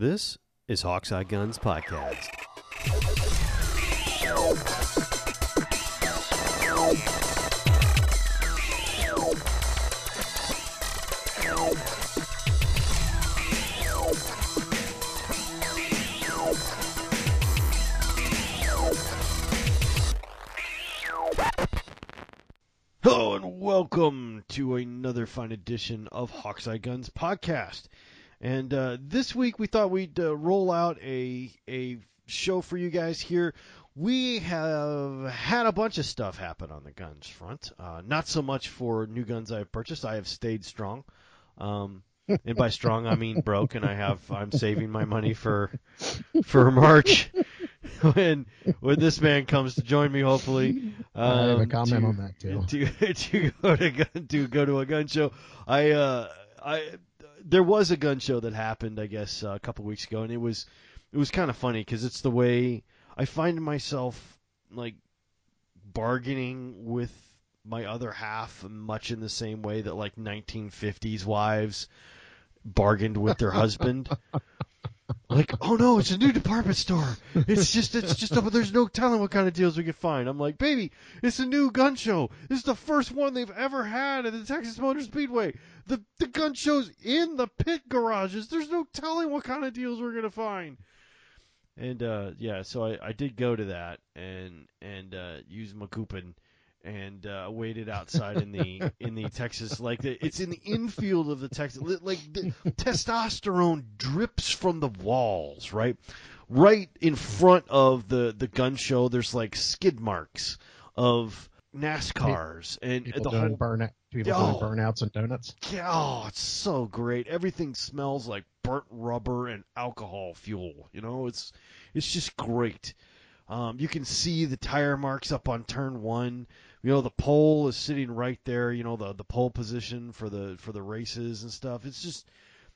This is Hawkeye Guns Podcast. Hello and welcome to another fine edition of Hawkseye Guns Podcast. And uh, this week we thought we'd uh, roll out a a show for you guys here. We have had a bunch of stuff happen on the guns front. Uh, not so much for new guns I've purchased. I have stayed strong. Um, and by strong I mean broke, and I have I'm saving my money for for March when when this man comes to join me. Hopefully, um, I have a comment to- on that too. to to go to gun, to go to a gun show. I uh I there was a gun show that happened I guess uh, a couple weeks ago and it was it was kind of funny because it's the way I find myself like bargaining with my other half much in the same way that like 1950s wives bargained with their husband. Like, oh no, it's a new department store. It's just, it's just, but there's no telling what kind of deals we can find. I'm like, baby, it's a new gun show. This is the first one they've ever had at the Texas Motor Speedway. The the gun show's in the pit garages. There's no telling what kind of deals we're gonna find. And uh, yeah, so I, I did go to that and and uh, use my coupon and uh, waited outside in the in the Texas like the, it's in the infield of the Texas like the testosterone drips from the walls right right in front of the the gun show there's like skid marks of NASCARs and People the doing whole burnout, people Oh. doing burnouts and donuts. yeah, oh, it's so great. Everything smells like burnt rubber and alcohol fuel. You know, it's it's just great. Um, you can see the tire marks up on turn one. You know, the pole is sitting right there. You know, the the pole position for the for the races and stuff. It's just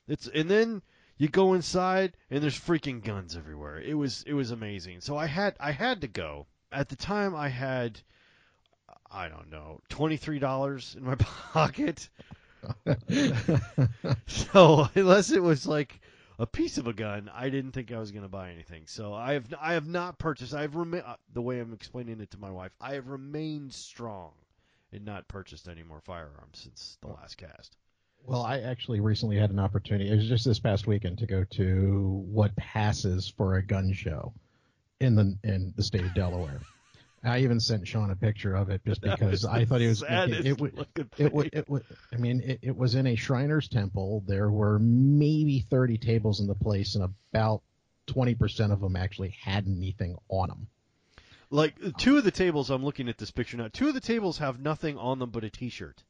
it's and then you go inside and there's freaking guns everywhere. It was it was amazing. So I had I had to go. At the time, I had I don't know twenty three dollars in my pocket. So unless it was like a piece of a gun, I didn't think I was going to buy anything. So I have I have not purchased. I have rema- uh, the way I'm explaining it to my wife. I have remained strong and not purchased any more firearms since the last cast. well, I actually recently had an opportunity. It was just this past weekend to go to what passes for a gun show in the in the state of Delaware. I even sent Sean a picture of it just because I thought it was. It, it, would- it It. I mean, it, it was in a Shriners Temple. There were maybe 30 tables in the place, and about 20% of them actually had anything on them. like two of the tables. I'm looking at this picture now. Two of the tables have nothing on them but a T-shirt.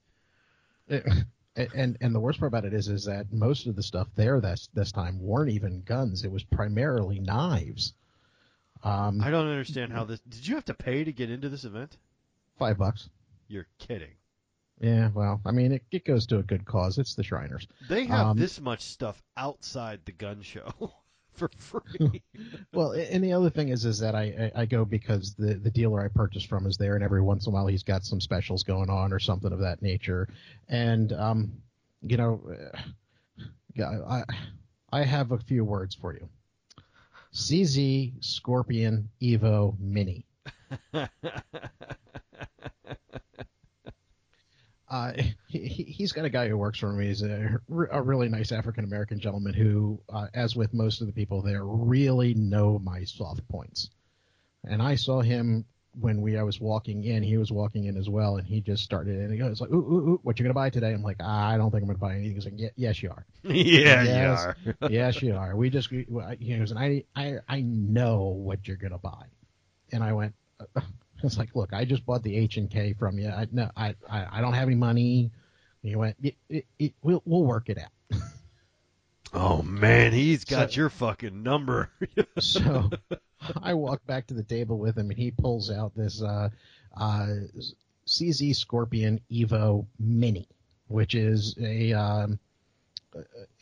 Eh, eh, and and the worst part about it is is that most of the stuff there this this time weren't even guns. It was primarily knives. Um, I don't understand how this. Did you have to pay to get into this event? five bucks. You're kidding. Yeah, well, I mean, it, it goes to a good cause. It's the Shriners. They have Um, this much stuff outside the gun show for free. Well, and the other thing is is that I, I go because the the dealer I purchased from is there, and every once in a while he's got some specials going on or something of that nature. And um, you know, yeah, I I have a few words for you. CZ Scorpion Evo Mini. Uh, he, he- he's got a guy who works for him. He's a, a really nice African American gentleman who, uh, as with most of the people there, really know my soft points. And I saw him when we I was walking in. He was walking in as well, and he just started and he goes like, "Ooh, ooh, ooh what you gonna buy today?" I'm like, "I don't think I'm gonna buy anything." He's like, "Yes, you are. yeah, Yes. you are. yes, you are. We just we- he goes, and I I I know what you're gonna buy." And I went, I was like, "Look, I just bought the H and K from you. I no, I, I I don't have any money." And he went, it, it, it, "We'll we'll work it out." Oh man, he's got So- your fucking number. so I walk back to the table with him, and he pulls out this uh, uh, CZ Scorpion Evo Mini, which is a um,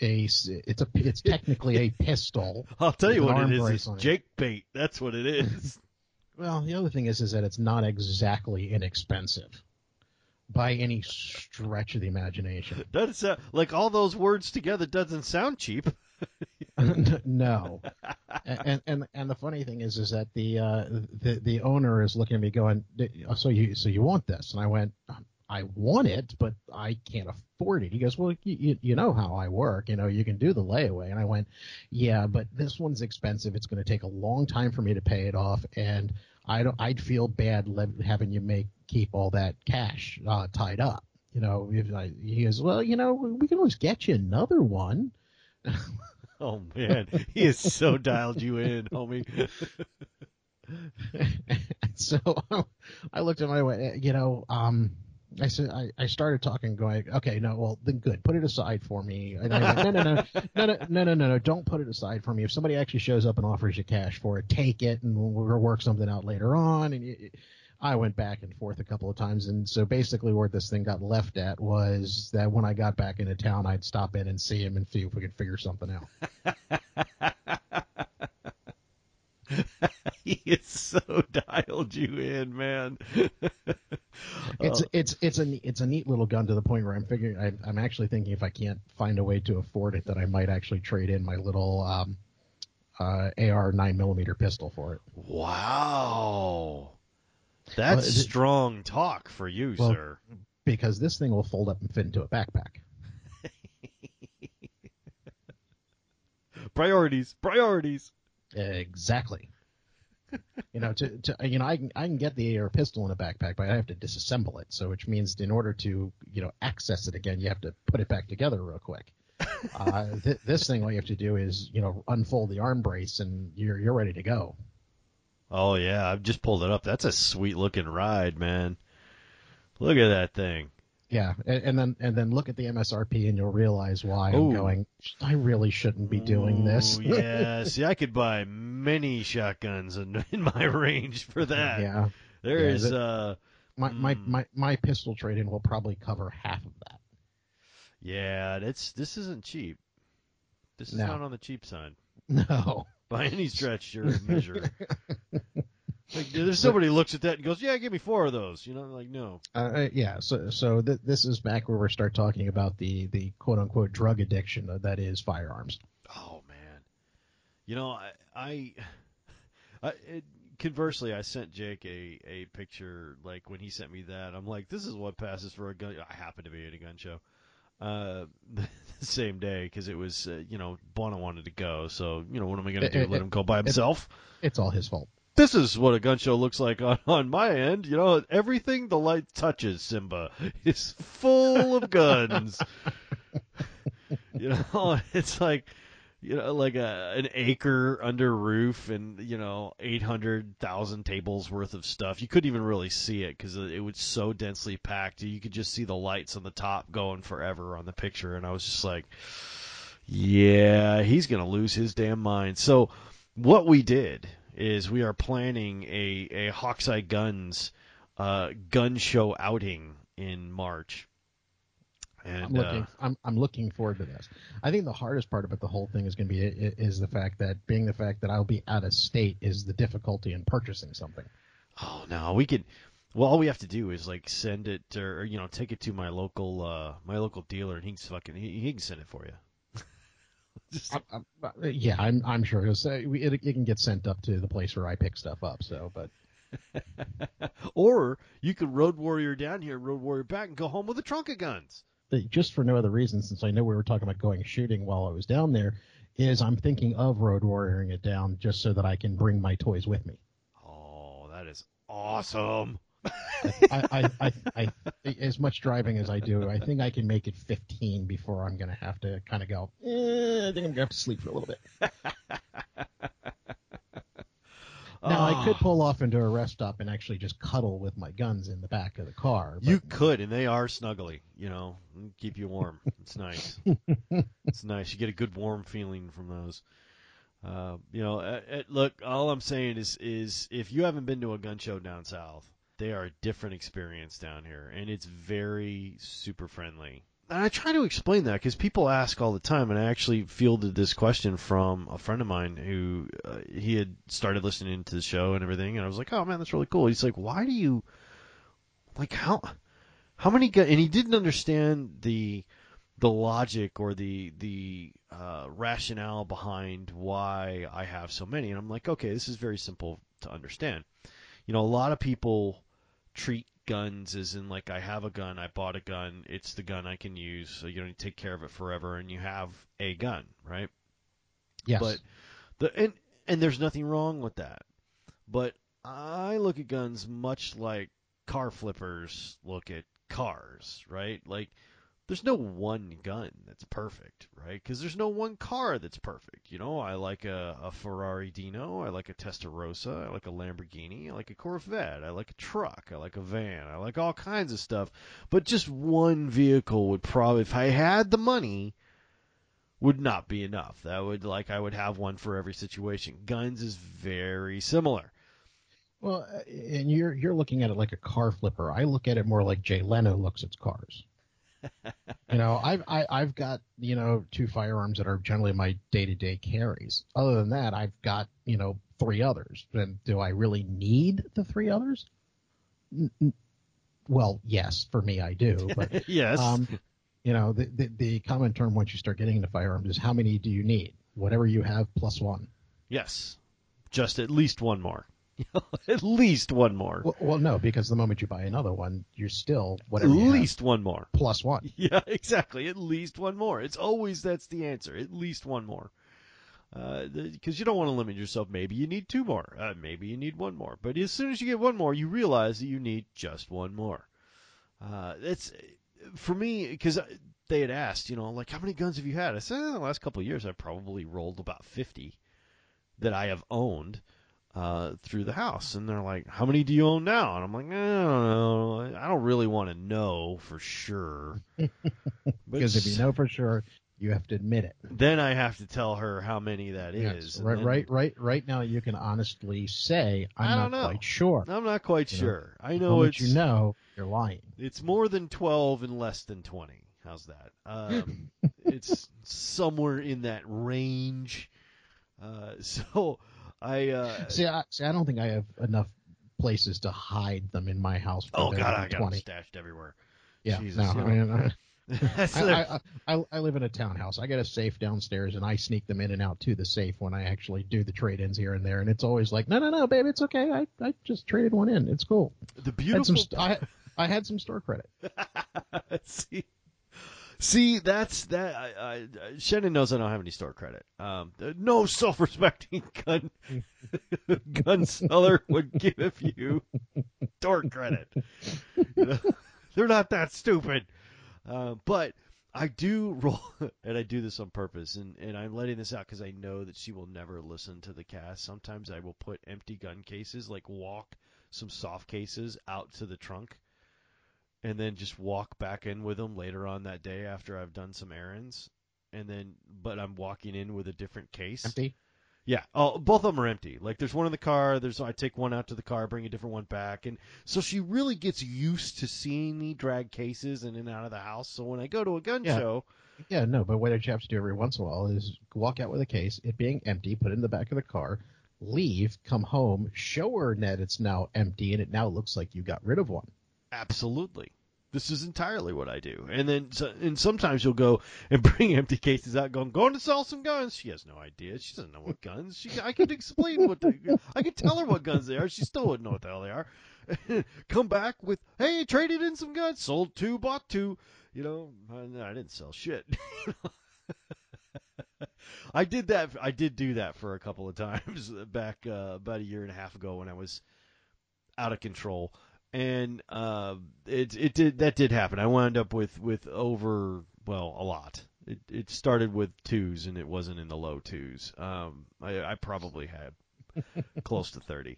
a it's a it's technically a pistol. I'll tell you what it is. It's on it. Jake bait. That's what it is. Well, the other thing is is that it's not exactly inexpensive by any stretch of the imagination. Doesn't sound like all those words together doesn't sound cheap. no. and, and and the funny thing is, is that the uh, the the owner is looking at me going, so you so you want this? And I went, I want it, but I can't afford it. He goes, well, you, you know how I work. You know, you can do the layaway. And I went, yeah, but this one's expensive. It's going to take a long time for me to pay it off, and I don't. I'd feel bad having you make keep all that cash uh, tied up. You know, if I, he goes, well, you know, we can always get you another one. oh man, he has so dialed you in, homie. so I looked at my way, you know, um, I said I, I started talking, going, okay, no, well then good, put it aside for me. And I went, no, no, no, no, no, no, no, no, no, don't put it aside for me. If somebody actually shows up and offers you cash for it, take it, and we'll work something out later on. And it, I went back and forth a couple of times, and so basically where this thing got left at was that when I got back into town, I'd stop in and see him and see if we could figure something out. he is so dialed you in, man. it's it's it's a it's a neat little gun to the point where I'm figuring I, I'm actually thinking if I can't find a way to afford it, that I might actually trade in my little um, uh, AR nine millimeter pistol for it. Wow, that's well, strong talk for you, well, sir. Because this thing will fold up and fit into a backpack. priorities, priorities. Exactly. you know, to, to you know, I can I can get the AR pistol in a backpack, but I have to disassemble it. So, which means in order to you know access it again, you have to put it back together real quick. uh, th- this thing, all you have to do is you know unfold the arm brace, and you're you're ready to go. Oh yeah, I've just pulled it up. That's a sweet looking ride, man. Look at that thing. Yeah, and, and, then and then look at the MSRP and you'll realize why Ooh. I'm going. I really shouldn't be doing this. yeah, see, I could buy many shotguns in, in my range for that. Yeah, there yeah, is. That, uh, my, mm. my my my pistol trade-in will probably cover half of that. Yeah, it's this isn't cheap. This is no. not on the cheap side. No, by any stretch or measure. Like, there's somebody who looks at that and goes, "Yeah, give me four of those." You know, like no. Uh, uh, yeah. So, so th- this is back where we start talking about the the quote unquote drug addiction that is firearms. Oh man, you know, I, I, I it, conversely, I sent Jake a a picture like when he sent me that. I'm like, this is what passes for a gun. I happen to be at a gun show. Uh, the same day because it was, uh, you know, Bono wanted to go, so you know, what am I going to do? It, Let it, him go by himself? it's all his fault this is what a gun show looks like on, on my end. You know, everything the light touches, Simba, is full of guns. you know, it's like, you know, like a an acre under roof and you know, eight hundred thousand tables worth of stuff. You couldn't even really see it because it was so densely packed. You could just see the lights on the top going forever on the picture, and I was just like, yeah, he's gonna lose his damn mind. So, what we did is we are planning a a Hawkseye Guns uh, gun show outing in March. And, I'm looking. Uh, I'm I'm looking forward to this. I think the hardest part about the whole thing is going to be is the fact that being the fact that I'll be out of state is the difficulty in purchasing something. Oh no, we could. Well, all we have to do is like send it or you know take it to my local uh my local dealer and he can fucking he, he can send it for you. Just... I, I, yeah, I'm I'm sure it, it, it can get sent up to the place where I pick stuff up. So, but or you could road warrior down here, road warrior back, and go home with a trunk of guns. Just for no other reason, since I know we were talking about going shooting while I was down there, is I'm thinking of road warrioring it down just so that I can bring my toys with me. Oh, that is awesome. I, I, I, I, as much driving as I do, I think I can make it 15 before I'm going to have to kind of go. Eh, I think I'm going to have to sleep for a little bit. Now I could ah. pull off into a rest stop and actually just cuddle with my guns in the back of the car. You could, and they are snuggly. You know, keep you warm. It's nice. it's nice. You get a good warm feeling from those. Uh, you know, uh, uh, look, all I'm saying is, is if you haven't been to a gun show down south, they are a different experience down here, and it's very super friendly. And I try to explain that because people ask all the time, and I actually fielded this question from a friend of mine who uh, he had started listening to the show and everything, and I was like, "Oh man, that's really cool." He's like, "Why do you like how how many guns?" And he didn't understand the the logic or the the uh, rationale behind why I have so many, and I'm like, okay, this is very simple to understand. You know, a lot of people treat guns as in like I have a gun, I bought a gun, it's the gun I can use, so you don't take care of it forever, and you have a gun, right? Yes. But the and and there's nothing wrong with that. But I look at guns much like car flippers look at cars, right? Like there's no one gun that's perfect, right? Because there's no one car that's perfect. You know, I like a, a Ferrari Dino, I like a Testarossa, I like a Lamborghini, I like a Corvette, I like a truck, I like a van, I like all kinds of stuff. But just one vehicle would probably, if I had the money, would not be enough. That would like I would have one for every situation. Guns is very similar. Well, and you're you're looking at it like a car flipper. I look at it more like Jay Leno looks at cars. You know, I've I, I've got you know two firearms that are generally my day to day carries. Other than that, I've got you know three others. And do I really need the three others? N- n- well, yes, for me I do. But yes. um, you know, the, the the common term once you start getting into firearms is how many do you need? Whatever you have plus one. yes. Just at least one more. at least one more. Well, well, no, because the moment you buy another one, you're still at whatever have least one more. plus one. Yeah, exactly. At least one more. It's always that's the answer. At least one more. Because you don't want to limit yourself. Maybe you need two more. Uh, maybe you need one more. But as soon as you get one more, you realize that you need just one more. Uh, it's for me because they had asked, you know, like how many guns have you had? I said, eh, the last couple of years, I've probably rolled about fifty that I have owned uh, through the house. And they're like, how many do you own now? And I'm like, I don't know. I don't really want to know for sure. Because if you know for sure, you have to admit it. then I have to tell her how many that Yes, is. right, then- right, right, right now you can honestly say I'm I don't not know. quite sure. I'm not quite You know, sure. I know it's you know, you're lying. it's more than 12 and less than 20. How's that? Um, it's somewhere in that range. Uh, so I uh, See, I, see, I don't think I have enough places to hide them in my house. For oh god, I got them stashed everywhere. Yeah, Jesus, no, you I, mean, I, the- I, I, I, I live in a townhouse. I got a safe downstairs, and I sneak them in and out to the safe when I actually do the trade-ins here and there. And it's always like, no, no, no, babe, it's okay. I, I just traded one in. It's cool. the Had beautiful some, st- I, I had some store credit. see, see, that's that. I, I, Shannon knows I don't have any store credit. Um, no self-respecting gun gun seller would give you store credit. You know, they're not that stupid. Uh, but I do roll, and I do this on purpose, and, and I'm letting this out because I know that she will never listen to the cast. Sometimes I will put empty gun cases, like walk some soft cases out to the trunk and then just walk back in with them later on that day after I've done some errands. And then, but I'm walking in with a different case. Empty. Yeah. Oh, both of them are empty. Like there's one in the car. There's I take one out to the car, bring a different one back, and so she really gets used to seeing me drag cases in and out of the house. So when I go to a gun Yeah. show, Yeah, no, but what you have to do every once in a while is walk out with a case, it being empty, put it in the back of the car, leave, come home, show her that it's now empty, and it now looks like you got rid of one. Absolutely. This is entirely what I do. And then, and sometimes you'll go and bring empty cases out, going, going to sell some guns. She has no idea. She doesn't know what guns. She, I could explain what, the, I could tell her what guns they are. She still wouldn't know what the hell they are. Come back with, hey, traded in some guns, sold two, bought two. You know, I, I didn't sell shit. I did that. I did do that for a couple of times back uh, about a year and a half ago when I was out of control and uh, it it did that did happen. I wound up with with over well a lot. It it started with twos and it wasn't in the low twos. Um, I, I probably had close to thirty,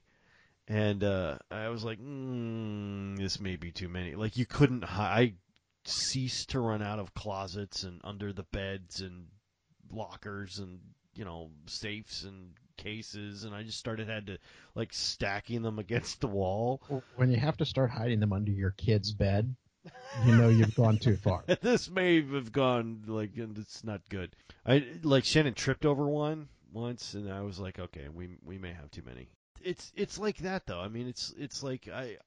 and uh, I was like, mm, this may be too many. Like you couldn't. I ceased to run out of closets and under the beds and lockers and you know safes and cases and I just started had to like stacking them against the wall When you have to start hiding them under your kid's bed, you know you've gone too far. this may have gone like and it's not good. I like Shannon tripped over one once, and I was like, okay, we we may have too many. It's it's like that though. I mean, it's it's like I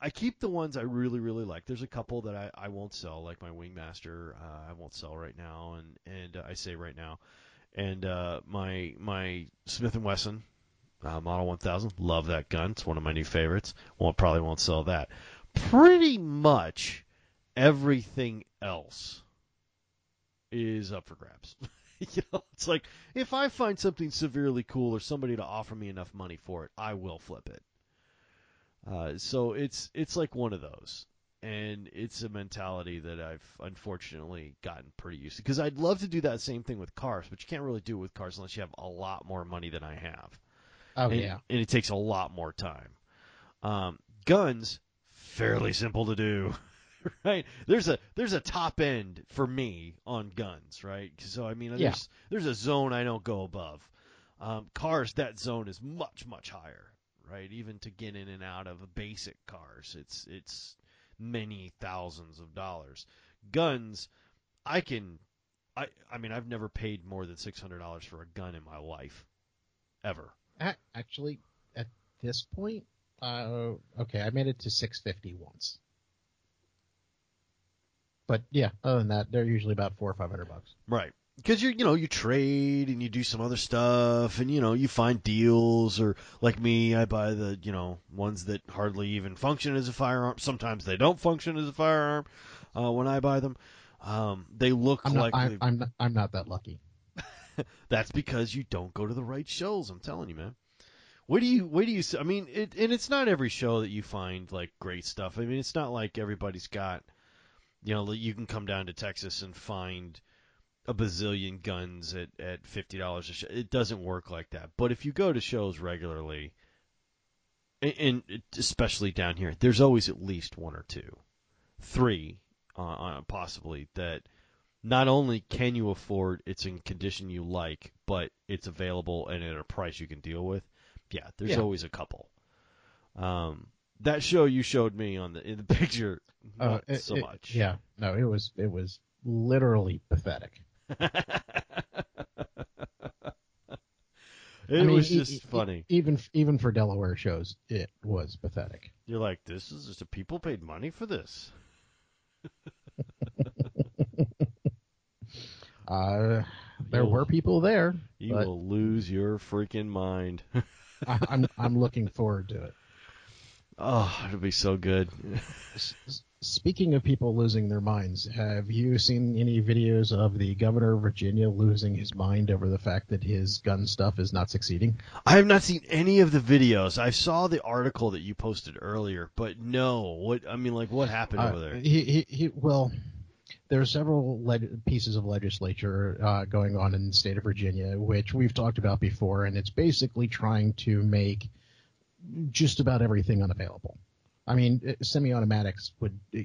I keep the ones I really really like. There's a couple that I, I won't sell, like my Wingmaster. Uh, I won't sell right now, and and uh, I say right now, and uh, my my Smith and Wesson uh, Model 1000. Love that gun. It's one of my new favorites. Won't probably won't sell that. Pretty much everything else is up for grabs. you know, it's like if I find something severely cool or somebody to offer me enough money for it, I will flip it. Uh, so it's it's like one of those, and it's a mentality that I've unfortunately gotten pretty used to. Because I'd love to do that same thing with cars, but you can't really do it with cars unless you have a lot more money than I have. Oh and, yeah. and it takes a lot more time. Um, guns, fairly simple to do. right? There's a there's a top end for me on guns, right? So I mean, Yeah. there's there's a zone I don't go above. Um, cars, that zone is much much higher, right? Even to get in and out of basic cars, it's it's many thousands of dollars. Guns, I can, I I mean, I've never paid more than six hundred dollars for a gun in my life, ever. Actually, at this point, uh, okay, I made it to 650 once. But yeah, other than that, they're usually about four or five hundred bucks. Right. Because you you know you trade and you do some other stuff and you know you find deals or like me I buy the you know ones that hardly even function as a firearm sometimes they don't function as a firearm uh, when I buy them um, they look I'm not, like I'm, I'm not, I'm not that lucky. that's because you don't go to the right shows. I'm telling you, man. What do you? What do you? I mean, it, and it's not every show that you find like great stuff. I mean, it's not like everybody's got, you know, you can come down to Texas and find a bazillion guns at at fifty dollars a show. It doesn't work like that. But if you go to shows regularly, and, and especially down here, there's always at least one or two, three, uh, uh, possibly that not only can you afford, it's in condition you like, but it's available and at a price you can deal with. Yeah, there's Yeah. always a couple. Um, that show you showed me on the in the picture, Uh, it- so it- much. Yeah, no, it was it was literally pathetic. it I mean, was just e- funny. Even even for Delaware shows, it was pathetic. You're like, this is just people paid money for this. Uh, there You'll- were people there. You will lose your freaking mind. I, I'm I'm looking forward to it. oh, it'll be so good. Speaking of people losing their minds, have you seen any videos of the governor of Virginia losing his mind over the fact that his gun stuff is not succeeding? I have not seen any of the videos. I saw the article that you posted earlier, but no. What I mean, like, what happened Uh, over there? He, he, he, well, there are several leg- pieces of legislature uh, going on in the state of Virginia, which we've talked about before, and it's basically trying to make just about everything unavailable. I mean, uh, semi-automatics would, uh,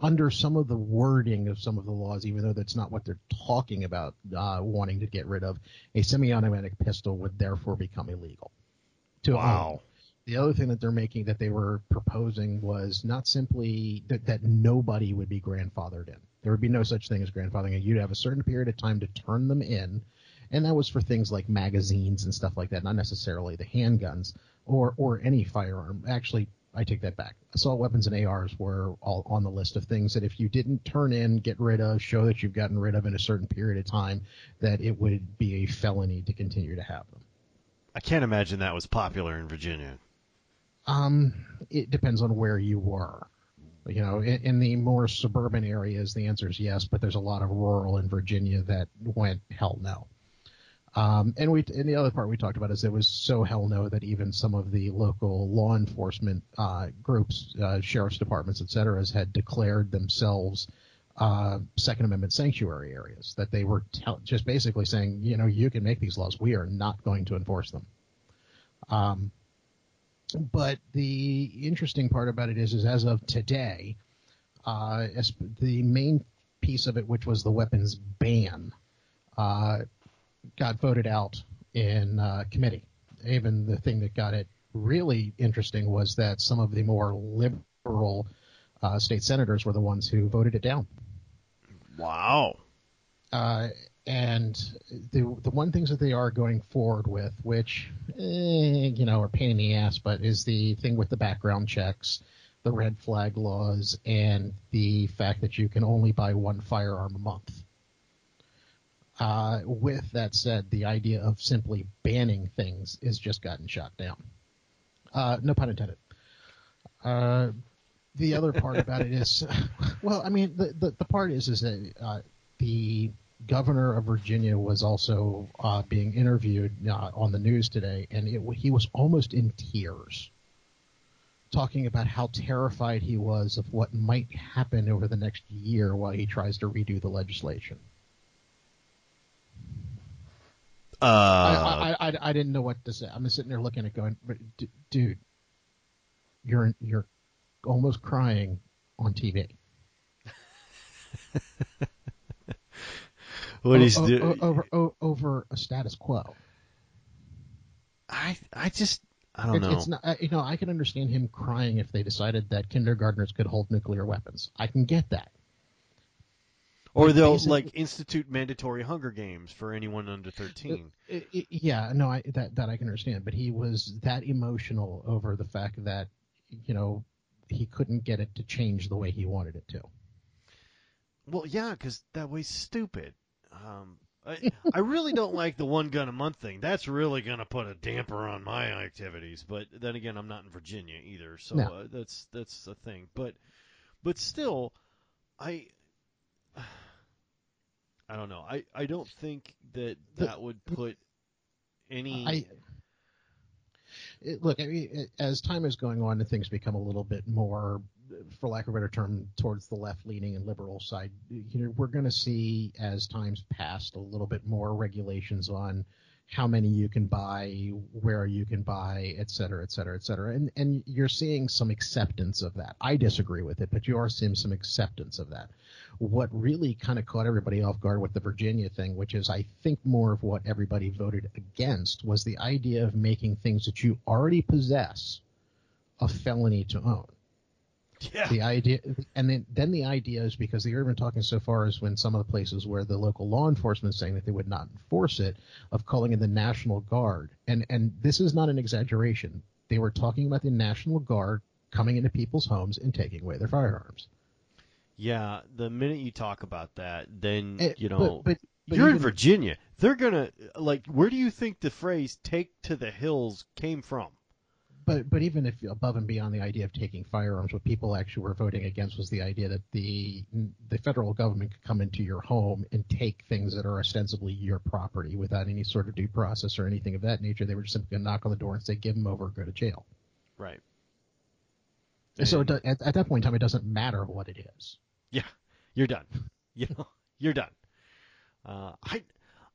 under some of the wording of some of the laws, even though that's not what they're talking about, uh, wanting to get rid of, a semi-automatic pistol would therefore become illegal. To. Wow. The other thing that they're making that they were proposing was not simply that, that nobody would be grandfathered in. There would be no such thing as grandfathering. You'd have a certain period of time to turn them in, and that was for things like magazines and stuff like that, not necessarily the handguns or or any firearm. Actually, I take that back. Assault weapons and ARs were all on the list of things that if you didn't turn in, get rid of, show that you've gotten rid of in a certain period of time, that it would be a felony to continue to have them. I can't imagine that was popular in Virginia. Um, it depends on where you were. You know, in, in the more suburban areas, the answer is yes, but there's a lot of rural in Virginia that went hell no. Um, and we, and the other part we talked about is it was so hell no that even some of the local law enforcement uh, groups, uh, sheriff's departments, et cetera, had declared themselves uh, Second Amendment sanctuary areas. That they were just basically saying, you know, you can make these laws, we are not going to enforce them. Um, but the interesting part about it is, is as of today, uh, the main piece of it, which was the weapons ban, uh, got voted out in uh, committee. Even the thing that got it really interesting was that some of the more liberal uh, state senators were the ones who voted it down. Wow. Uh, and the the one things that they are going forward with, which eh, you know are pain in the ass, but is the thing with the background checks, the red flag laws and the fact that you can only buy one firearm a month. Uh, with that said, the idea of simply banning things is just gotten shot down. Uh, no pun intended. Uh, the other part about it is, well, I mean, the, the, the part is is that uh, the governor of Virginia was also uh, being interviewed uh, on the news today, and it, he was almost in tears, talking about how terrified he was of what might happen over the next year while he tries to redo the legislation. Uh, I, I, I, I didn't know what to say. I'm sitting there looking at it going, but d- dude, you're you're almost crying on TV. what he's O- do- o- over o- over a status quo. I I just I don't It- know. It's not, uh, you know, I can understand him crying if they decided that kindergartners could hold nuclear weapons. I can get that. Or they'll basically- like institute mandatory Hunger Games for anyone under thirteen. I- I- yeah, no, I, that that I can understand. But he was that emotional over the fact that you know he couldn't get it to change the way he wanted it to. Well, yeah, because that way's stupid. Um, I, I really don't like the one gun a month thing. That's really going to put a damper on my activities. But then again, I'm not in Virginia either, so No. uh, that's that's a thing. But but still, I I don't know. I I don't think that that would put any. I it, look. I mean, it- as time is going on and things become a little bit more, for lack of a better term, towards the left-leaning and liberal side, you know, we're going to see as times passed a little bit more regulations on how many you can buy, where you can buy, et cetera, et cetera, et cetera. And and you're seeing some acceptance of that. I disagree with it, but you are seeing some acceptance of that. What really kind of caught everybody off guard with the Virginia thing, which is I think more of what everybody voted against, was the idea of making things that you already possess a felony to own. Yeah. the idea and then then the idea is because the urban talking so far as when some of the places where the local law enforcement is saying that they would not enforce it of calling in the national guard. And and this is not an exaggeration. They were talking about the national guard coming into people's homes and taking away their firearms Yeah, the minute you talk about that, then Eh, you know but, but you're in Virginia. They're gonna like. Where do you think the phrase "take to the hills" came from? But but even if above and beyond the idea of taking firearms, what people actually were voting against was the idea that the the federal government could come into your home and take things that are ostensibly your property without any sort of due process or anything of that nature. They were just simply going to knock on the door and say, "Give them over, or go to jail." Right. And so it, at, at that point in time, it doesn't matter what it is. You're done. You know, you're done. Uh, I,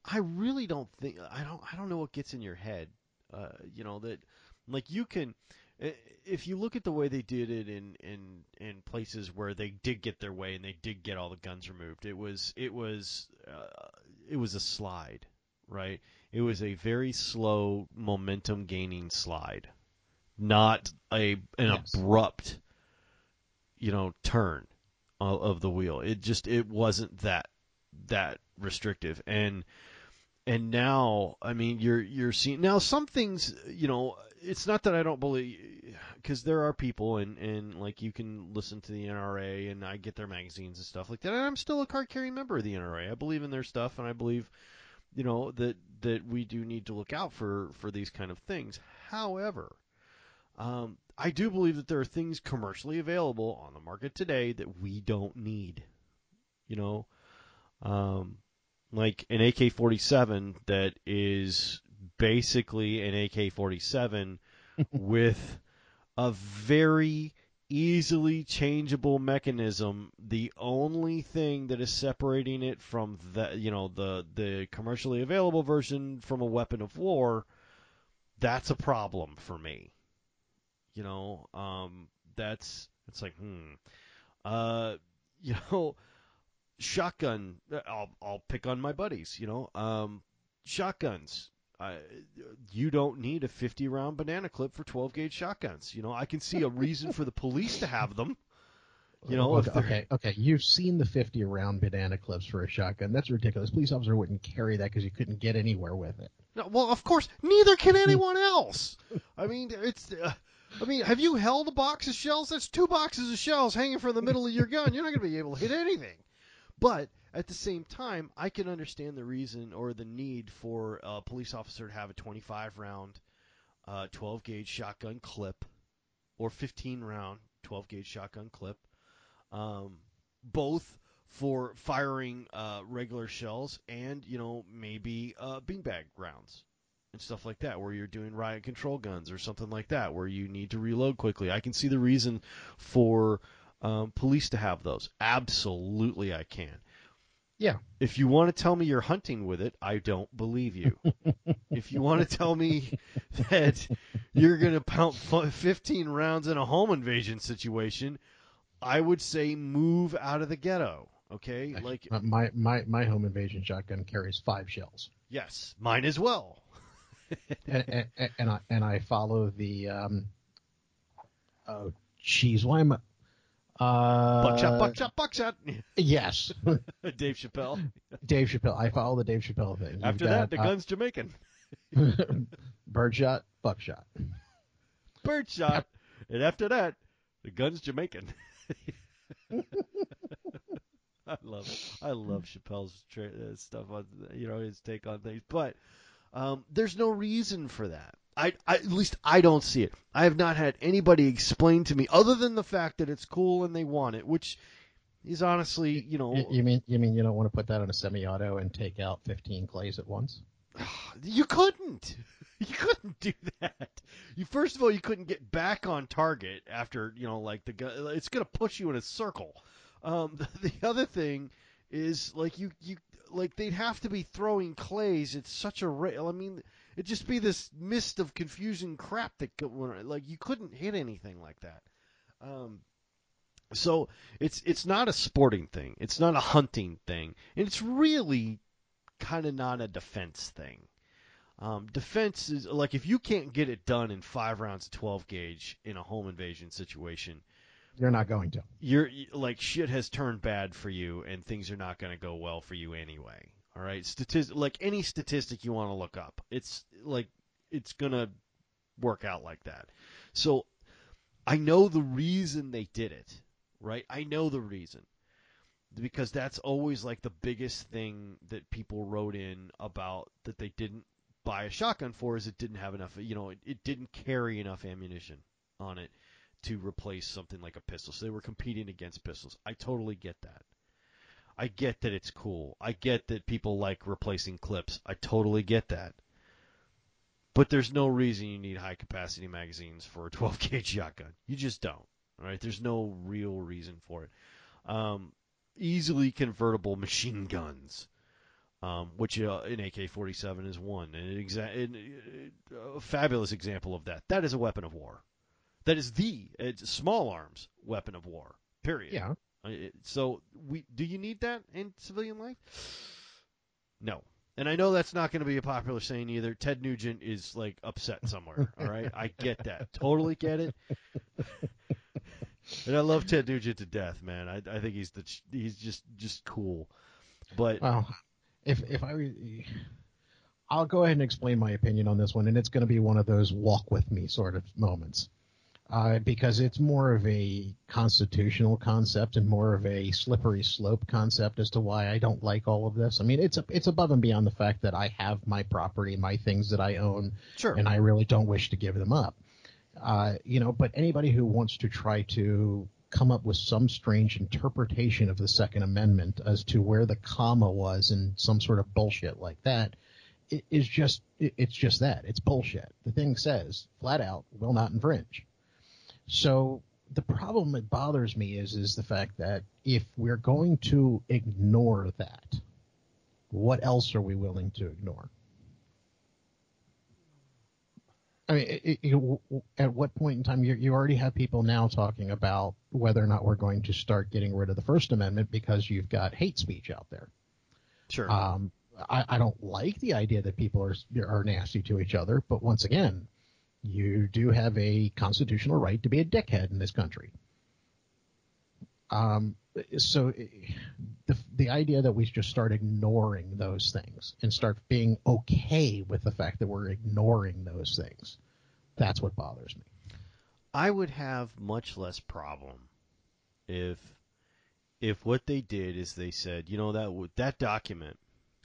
I really don't think I don't I don't know what gets in your head. Uh, you know that like you can if you look at the way they did it in in in places where they did get their way and they did get all the guns removed. It was it was uh, it was a slide, right? It was a very slow momentum gaining slide, not a an Yes. abrupt you know turn of, the wheel. It just it wasn't that that restrictive. And and now I mean you're you're seeing now some things you know it's not that I don't believe because there are people and and like you can listen to the NRA and I get their magazines and stuff like that. And I'm still a card carrying member of the NRA I believe in their stuff and I believe you know that that we do need to look out for for these kind of things. However um, I do believe that there are things commercially available on the market today that we don't need you know um, like an AK-47 that is basically an AK-47 with a very easily changeable mechanism. The only thing that is separating it from the you know the the commercially available version from a weapon of war, that's a problem for me. You know, um, that's it's like hmm, uh, you know shotgun. I'll I'll pick on my buddies. You know, um, shotguns. I, you don't need a 50 round banana clip for 12 gauge shotguns. You know, I can see a reason for the police to have them. You know, okay, okay, okay. You've seen the 50 round banana clips for a shotgun. That's ridiculous. Police officer wouldn't carry that because you couldn't get anywhere with it. No, well, of course, neither can anyone else. I mean, it's uh, I mean, have you held a box of shells? That's two boxes of shells hanging from the middle of your gun. You're not going to be able to hit anything. But at the same time, I can understand the reason or the need for a police officer to have a 25 round, uh, 12 gauge shotgun clip, or 15 round 12 gauge shotgun clip, um, both for firing uh, regular shells and you know maybe uh, beanbag rounds and stuff like that, where you're doing riot control guns or something like that, where you need to reload quickly. I can see the reason for um, police to have those. Absolutely, I can. Yeah. If you want to tell me you're hunting with it, I don't believe you. if you want to tell me that you're going to pound 15 rounds in a home invasion situation, I would say move out of the ghetto. Okay, like my my my home invasion shotgun carries five shells. Yes, mine as well. And, and, and, I and I follow the um. Oh, jeez, why am I? Uh, buckshot, buckshot, buckshot. Yes. Dave Chappelle. Dave Chappelle. I follow the Dave Chappelle thing. You've After got, that, the gun's Jamaican. uh, birdshot, buckshot. Birdshot. And after that, the gun's Jamaican. I love it. I love Chappelle's tra- uh, stuff on, you know, his take on things. But um, there's no reason for that. I, I, at least I don't see it. I have not had anybody explain to me, other than the fact that it's cool and they want it, which is honestly, you know, You, you mean you mean you don't want to put that on a semi-auto and take out 15 clays at once? you couldn't. You couldn't do that. You first of all, you couldn't get back on target after you know, like the gun. It's gonna push you in a circle. Um, the, the other thing is like you you like they'd have to be throwing clays at such a rate. I mean, it'd just be this mist of confusion crap that could, like you couldn't hit anything like that. Um, so it's it's not a sporting thing. It's not a hunting thing, and it's really kind of not a defense thing. Um, defense is like if you can't get it done in five rounds of 12 gauge in a home invasion situation, You're not going to. you're like shit has turned bad for you and things are not going to go well for you anyway. All right, statistic like any statistic you want to look up, it's like it's going to work out like that. So I know the reason they did it, right? I know the reason. Because that's always like the biggest thing that people wrote in about that they didn't buy a shotgun for is it didn't have enough, you know, it, it didn't carry enough ammunition on it to replace something like a pistol. So they were competing against pistols. I totally get that. I get that it's cool. I get that people like replacing clips. I totally get that. But there's no reason you need high capacity magazines for a 12 gauge shotgun. You just don't. All right, there's no real reason for it. Um, easily convertible machine guns, um, which uh, an AK-47 is one, and an exa- uh, a fabulous example of that. That is a weapon of war. That is the it's small arms weapon of war. Period. Yeah. So we do you need that in civilian life? No. And I know that's not going to be a popular saying either. Ted Nugent is like upset somewhere. all right, I get that, totally get it. and I love Ted Nugent to death, man. I, I think he's the he's just just cool. But Well, if if I, I'll go ahead and explain my opinion on this one, and it's going to be one of those walk with me sort of moments, uh, because it's more of a constitutional concept and more of a slippery slope concept as to why I don't like all of this. I mean, it's it's above and beyond the fact that I have my property, my things that I own, sure, and I really don't wish to give them up. Uh, you know, but anybody who wants to try to come up with some strange interpretation of the Second Amendment as to where the comma was and some sort of bullshit like that i- just it's just that it's bullshit. The thing says flat out will not infringe. So the problem that bothers me is is the fact that if we're going to ignore that, what else are we willing to ignore? I mean, it, it, at what point in time you, you already have people now talking about whether or not we're going to start getting rid of the First Amendment because you've got hate speech out there. sure. Um, I, I don't like the idea that people are are nasty to each other, but once again, you do have a constitutional right to be a dickhead in this country. Um, so the the idea that we just start ignoring those things and start being okay with the fact that we're ignoring those things, that's what bothers me. I would have much less problem if if what they did is they said, you know that that document,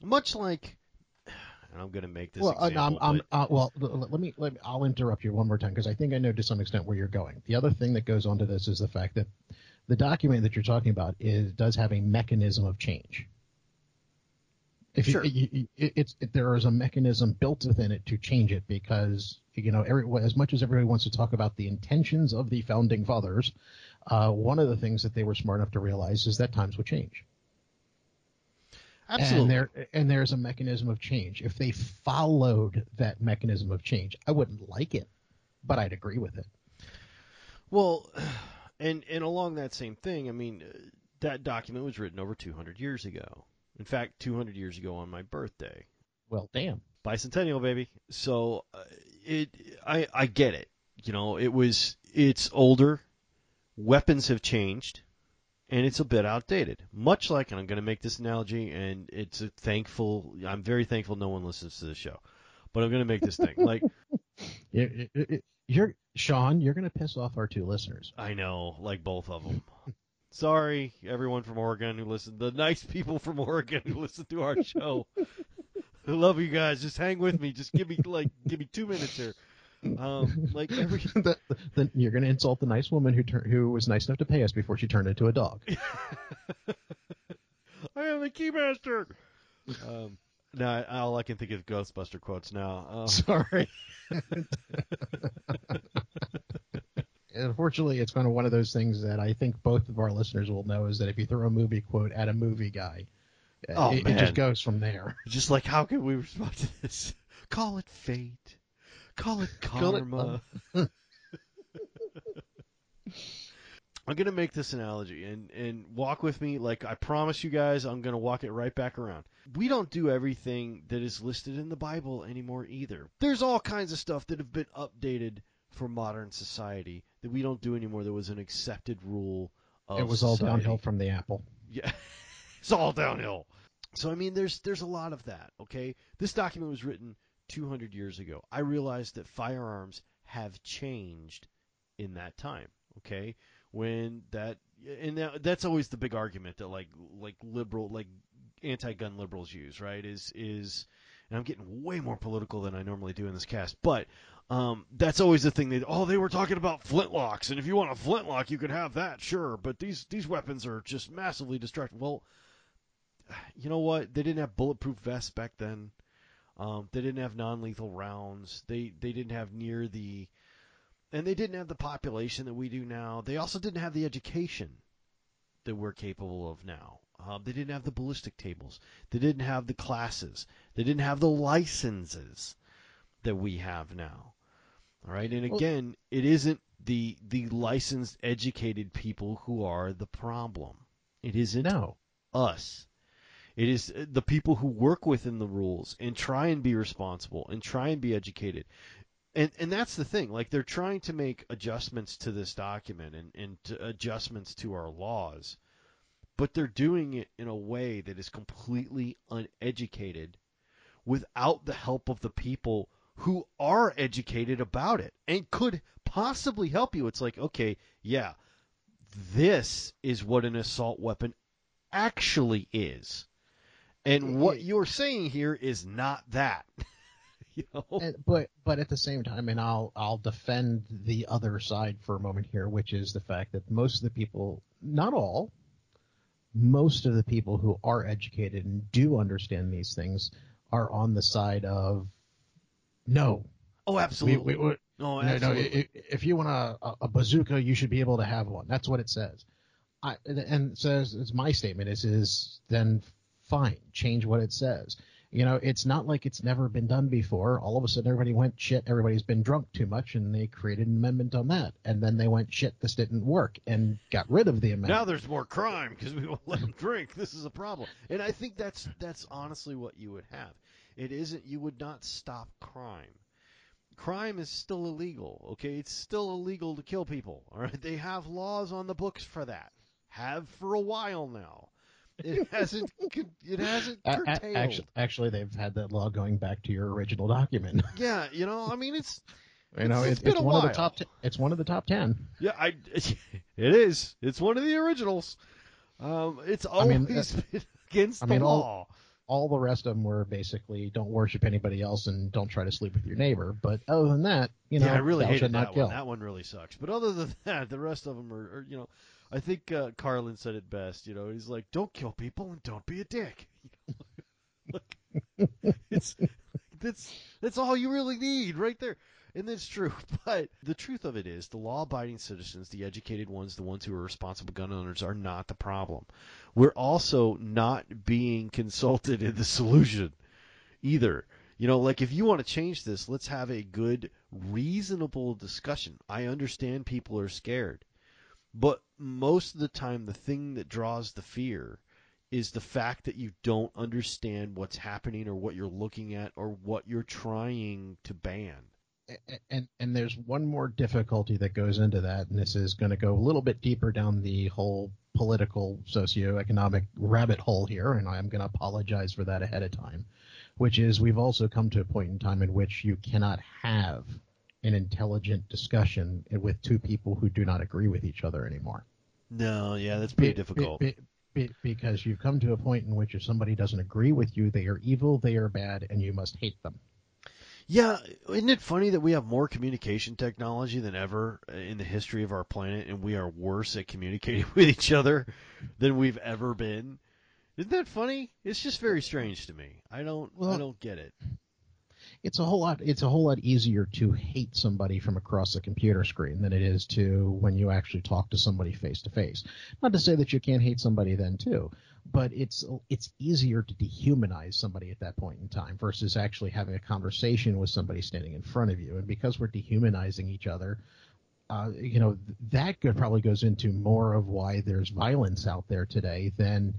much like, and I'm going to make this well, uh, example. I'm, I'm, but- uh, well, l- l- let me, let me. I'll interrupt you one more time because I think I know to some extent where you're going. The other thing that goes on to this is the fact that the document that you're talking about is does have a mechanism of change. If you- Sure. you, you, it, it's it, there is a mechanism built within it to change it because you know every, as much as everybody wants to talk about the intentions of the founding fathers, uh, one of the things that they were smart enough to realize is that times would change. Absolutely. And there and there's a mechanism of change. If they followed that mechanism of change, I wouldn't like it, but I'd agree with it. Well, and and along that same thing, I mean, that document was written over 200 years ago. In fact, 200 years ago on my birthday. Well, damn. bicentennial baby so uh, it i i get it you know it was it's older weapons have changed and it's a bit outdated much like and i'm going to make this analogy and it's a thankful i'm very thankful no one listens to this show but i'm going to make this thing like You- you- You're Sean. You're going to piss off our two listeners. i know like both of them sorry everyone from oregon who listened the nice people from oregon who listen to our show I love you guys. Just hang with me. Just give me like give me two minutes here. Um, like every The- the- you're going to insult the nice woman who tur- who was nice enough to pay us before she turned into a dog. I am the keymaster. Um, no, I, all I can think of Ghostbuster quotes now. Um, Sorry. Unfortunately, it's kind of one of those things that I think both of our listeners will know is that if you throw a movie quote at a movie guy, Oh, it, it just goes from there. just like how can we respond to this? Call it fate. Call it Call it- karma. I'm gonna make this analogy and and walk with me. Like I promise you guys, I'm gonna walk it right back around. We don't do everything that is listed in the Bible anymore either. There's all kinds of stuff that have been updated for modern society that we don't do anymore. That was an accepted rule. Of it was all society. downhill from the apple. Yeah, it's all downhill. So I mean, there's there's a lot of that. Okay, this document was written 200 years ago. I realized that firearms have changed in that time. Okay, when that and that, that's always the big argument that like like liberal like anti-gun liberals use, right? Is is and I'm getting way more political than I normally do in this cast, but um, that's always the thing that oh they were talking about flintlocks and if you want a flintlock you could have that sure but these these weapons are just massively destructive well you know what they didn't have bulletproof vests back then um, they didn't have non-lethal rounds. They they didn't have near the and they didn't have the population that we do now. They also didn't have the education that we're capable of now. Um, they didn't have the ballistic tables. They didn't have the classes. They didn't have the licenses that we have now. All right, and Well- again, it isn't the the licensed, educated people who are the problem. It isn't No. us. It is uh, the people who work within the rules and try and be responsible and try and be educated. And and that's the thing. Like they're trying to make adjustments to this document and, and to adjustments to our laws, but they're doing it in a way that is completely uneducated without the help of the people who are educated about it and could possibly help you. It's like, okay, yeah, this is what an assault weapon actually is. And what you're saying here is not that. you know? And, but but at the same time, and I'll I'll defend the other side for a moment here, which is the fact that most of the people, not all, most of the people who are educated and do understand these things are on the side of no. Oh, absolutely. we, we, no, no, no, absolutely. i- if you want a, a bazooka, you should be able to have one. That's what it says. I, and says it's my statement is is then fine, change what it says. You know, it's not like it's never been done before. All of a sudden, everybody went shit. Everybody's been drunk too much, and they created an amendment on that. And then they went shit. This didn't work, and got rid of the amendment. now there's more crime because we won't let them drink. This is a problem, and I think that's that's honestly what you would have. It isn't. You would not stop crime. Crime is still illegal. Okay, it's still illegal to kill people. All right, they have laws on the books for that. Have for a while now. It hasn't. It hasn't curtailed. actually, actually, they've had that law going back to your original document. Yeah, you know, I mean, it's You know, It's- it's it- been a one of the while. top. T- it's one of the top ten. Yeah, I. It is. It's one of the originals. Um, it's always mean, uh, been against I the mean, all- law. All the rest of them were basically don't worship anybody else and don't try to sleep with your neighbor. But other than that, you know, yeah, I really hated that not kill. one. That one really sucks. But other than that, the rest of them are, are you know, I think uh, Carlin said it best. You know, he's like, "Don't kill people and don't be a dick." it's that's that's all you really need right there, and that's true. But the truth of it is, the law-abiding citizens, the educated ones, the ones who are responsible gun owners, are not the problem. We're also not being consulted in the solution either. You know, like if you want to change this, let's have a good, reasonable discussion. I understand people are scared. But most of the time, the thing that draws the fear is the fact that you don't understand what's happening or what you're looking at or what you're trying to ban. A- and and there's one more difficulty that goes into that, and this is going to go a little bit deeper down the whole political socioeconomic rabbit hole here, and I'm going to apologize for that ahead of time. Which is we've also come to a point in time in which you cannot have an intelligent discussion with two people who do not agree with each other anymore. No, yeah, that's pretty Be- difficult. be- be- because you've come to a point in which if somebody doesn't agree with you, they are evil, they are bad, and you must hate them. Yeah, isn't it funny that we have more communication technology than ever in the history of our planet, and we are worse at communicating with each other than we've ever been? Isn't that funny? It's just very strange to me. I don't, I don't get it. It's a whole lot it's a whole lot easier to hate somebody from across a computer screen than it is to when you actually talk to somebody face to face not to say that you can't hate somebody then too but it's it's easier to dehumanize somebody at that point in time versus actually having a conversation with somebody standing in front of you. And because we're dehumanizing each other uh, you know that could probably goes into more of why there's violence out there today than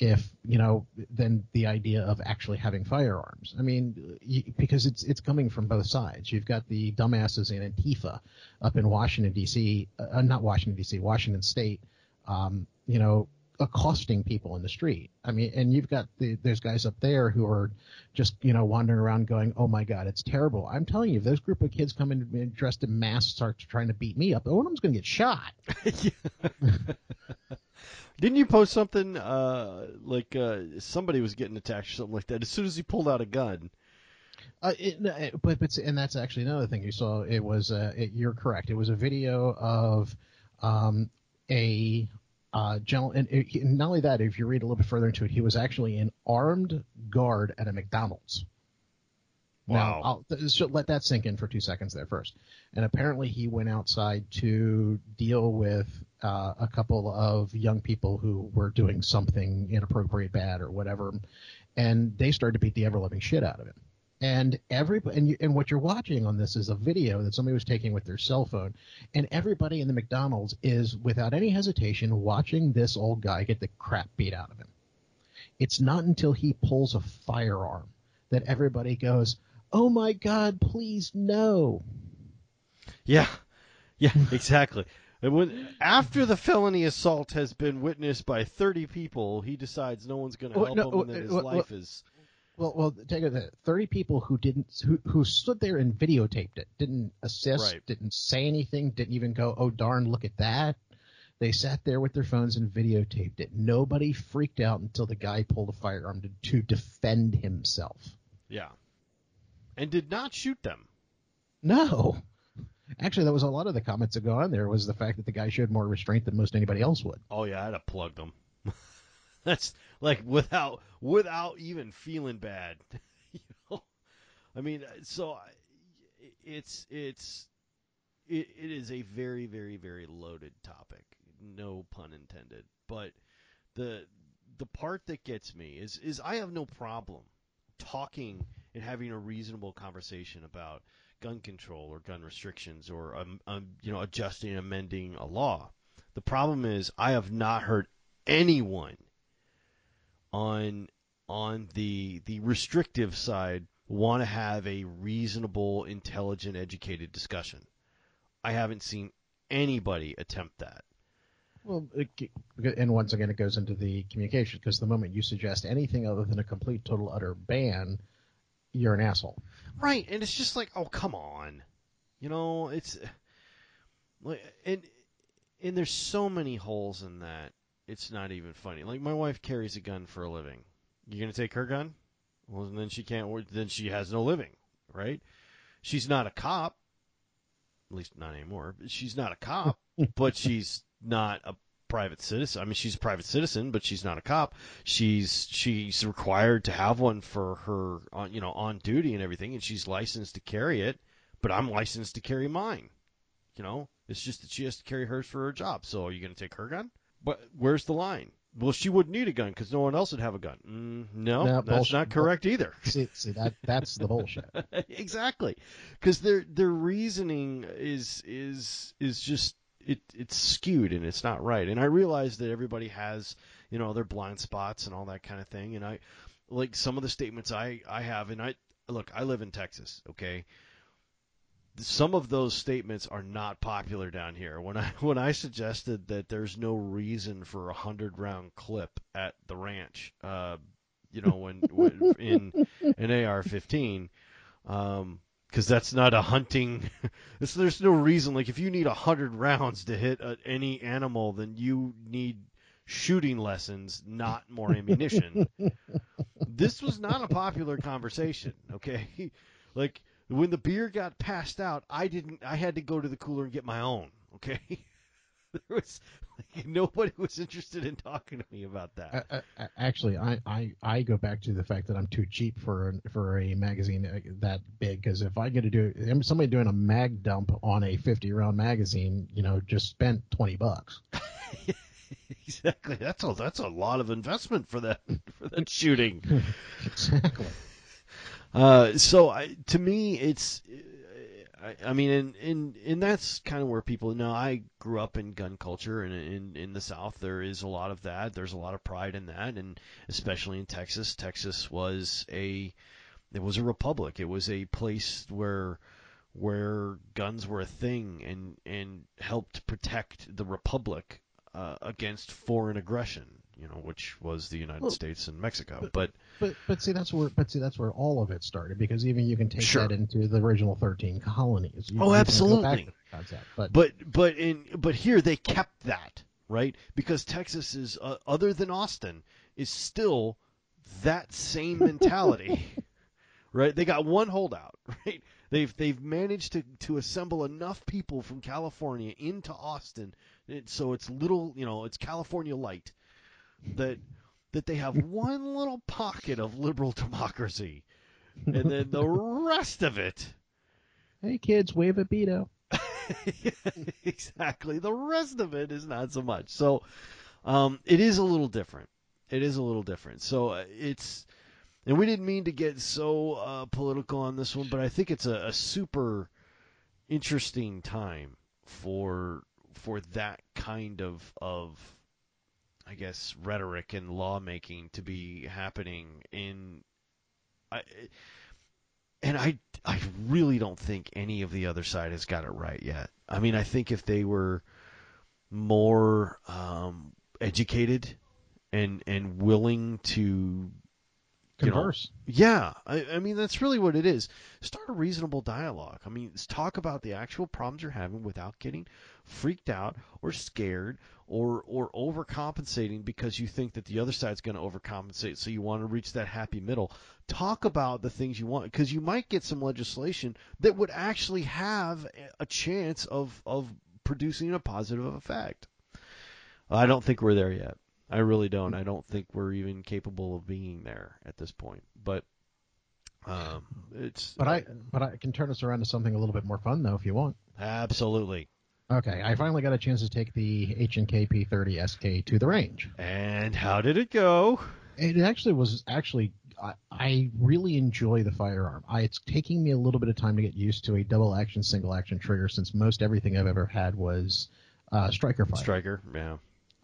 if you know than the idea of actually having firearms. I mean, because it's it's coming from both sides. You've got the dumbasses in Antifa up in Washington D.C. Uh, not Washington D.C. Washington State. Um, you know, accosting people in the street. I mean, and you've got the there's guys up there who are just you know wandering around going, "Oh my God, it's terrible." I'm telling you, if those group of kids come in dressed in masks start trying to beat me up, one of them's going to get shot. Didn't you post something uh, like uh, somebody was getting attacked or something like that as soon as he pulled out a gun? Uh, it, but but and that's actually another thing you saw. It was uh, it, you're correct. It was a video of um, a uh, gentleman. And it, not only that, if you read a little bit further into it, he was actually an armed guard at a McDonald's. Now, Wow. I'll so let that sink in for two seconds there first. And apparently, he went outside to deal with uh, a couple of young people who were doing something inappropriate, bad, or whatever, and they started to beat the ever living shit out of him. And every and you, and what you're watching on this is a video that somebody was taking with their cell phone, and everybody in the McDonald's is without any hesitation watching this old guy get the crap beat out of him. It's not until he pulls a firearm that everybody goes, "Oh my God, please no!" Yeah, yeah, exactly. And when after the felony assault has been witnessed by 30 people, he decides no one's going to Well, help no, him, and then uh, his well, life is. Well, well, take it that thirty people who didn't who who stood there and videotaped it, didn't assist, Right. didn't say anything, didn't even go, "Oh darn, look at that." They sat there with their phones and videotaped it. Nobody freaked out until the guy pulled a firearm to, to defend himself. Yeah, and did not shoot them. No. Actually, that was a lot of the comments that go on there was the fact that the guy showed more restraint than most anybody else would. Oh yeah, I'd have plugged them. That's like without without even feeling bad. you know, I mean, so it's it's it, it is a very very very loaded topic. No pun intended. But the the part that gets me is is I have no problem talking and having a reasonable conversation about gun control or gun restrictions or um, um, you know adjusting and amending a law. The problem is I have not heard anyone on on the the restrictive side want to have a reasonable, intelligent, educated discussion. I haven't seen anybody attempt that. Well, it, and once again, it goes into the communication because the moment you suggest anything other than a complete, total, utter ban, you're an asshole. Right, and it's just like, oh come on. You know, it's like and and there's so many holes in that. It's not even funny. Like my wife carries a gun for a living. You're gonna take her gun? Well, then she can't. work Then she has no living, right? She's not a cop, at least not anymore. She's not a cop, but she's not a private citizen. I mean, she's a private citizen, but she's not a cop. She's she's required to have one for her, on, you know, on duty and everything, and she's licensed to carry it. But I'm licensed to carry mine. You know, it's just that she has to carry hers for her job. So are you going to take her gun? But where's the line? Well, she wouldn't need a gun because no one else would have a gun. Mm, no, No, that's bullshit. not correct either. See, see that that's the bullshit. exactly, because their their reasoning is is is just it it's skewed and it's not right. And I realize that everybody has you know their blind spots and all that kind of thing. And I like some of the statements I I have, and I look, I live in Texas, okay. Some of those statements are not popular down here. When I when I suggested that there's no reason for a hundred round clip at the ranch, uh, you know, when, when in an AR-15, um, because that's not a hunting. it's, there's no reason. Like if you need a hundred rounds to hit uh any animal, then you need shooting lessons, not more ammunition. this was not a popular conversation. Okay, like when the beer got passed out, I didn't. I had to go to the cooler and get my own. Okay. There was like, nobody was interested in talking to me about that. Uh, uh, actually, I, I, I go back to the fact that I'm too cheap for a, for a magazine uh, that big. Because if I get to do I'm somebody doing a mag dump on a 50 round magazine, you know, just spent 20 bucks. exactly. That's a that's a lot of investment for that for that shooting. exactly. Uh, so I, to me, it's. I, I mean, and, and and that's kind of where people know. I grew up in gun culture, and in in the South, there is a lot of that. There's a lot of pride in that, and especially in Texas. Texas was a it was a republic. It was a place where where guns were a thing, and and helped protect the republic uh, against foreign aggression. You know, which was the United Well, States and Mexico. But But but see that's where but see that's where all of it started because even you can take Sure. that into the original 13 colonies. You- Oh, you can go back absolutely. concept. But, but but in but here they kept that right because Texas is uh, other than Austin is still that same mentality right they got one holdout right they've they've managed to to assemble enough people from California into Austin so it's little you know it's California light that that they have one little pocket of liberal democracy and then the rest of it hey kids, wave a veto. exactly. The rest of it is not so much. So um, it is a little different. It is a little different. So uh, it's, and we didn't mean to get so uh, political on this one, but I think it's a, a super interesting time for for that kind of of I guess rhetoric and lawmaking to be happening in. I, and I I really don't think any of the other side has got it right yet. I mean, I think if they were more um, educated and and willing to you know, Converse. yeah, I, I mean that's really what it is. Start a reasonable dialogue. I mean, talk about the actual problems you're having without getting freaked out or scared or or overcompensating because you think that the other side's going to overcompensate. So you want to reach that happy middle. Talk about the things you want because you might get some legislation that would actually have a- chance of of producing a positive effect. I don't think we're there yet. I really don't. I don't think we're even capable of being there at this point. But um, it's But I but I can turn us around to something a little bit more fun though if you want. absolutely. Okay, I finally got a chance to take the H and K P30 SK to the range. And how did it go? It actually was actually I, I really enjoy the firearm. I, it's taking me a little bit of time to get used to a double action, single action trigger since most everything I've ever had was uh, striker fire. Striker, yeah.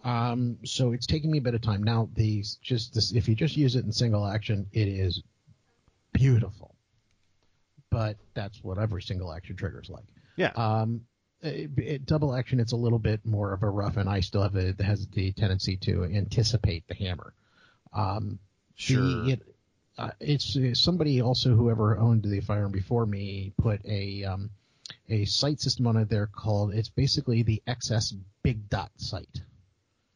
Um, so it's taking me a bit of time. Now these just this, if you just use it in single action, it is beautiful. But that's what every single action trigger is like. Yeah. Um, it, it- double action, it's a little bit more of a rough, and I still have a, has the tendency to anticipate the hammer. Um, Sure. the- it, uh, it's uh, somebody also whoever owned the firearm before me put a um, a sight system on it there called it's basically the XS Big Dot sight.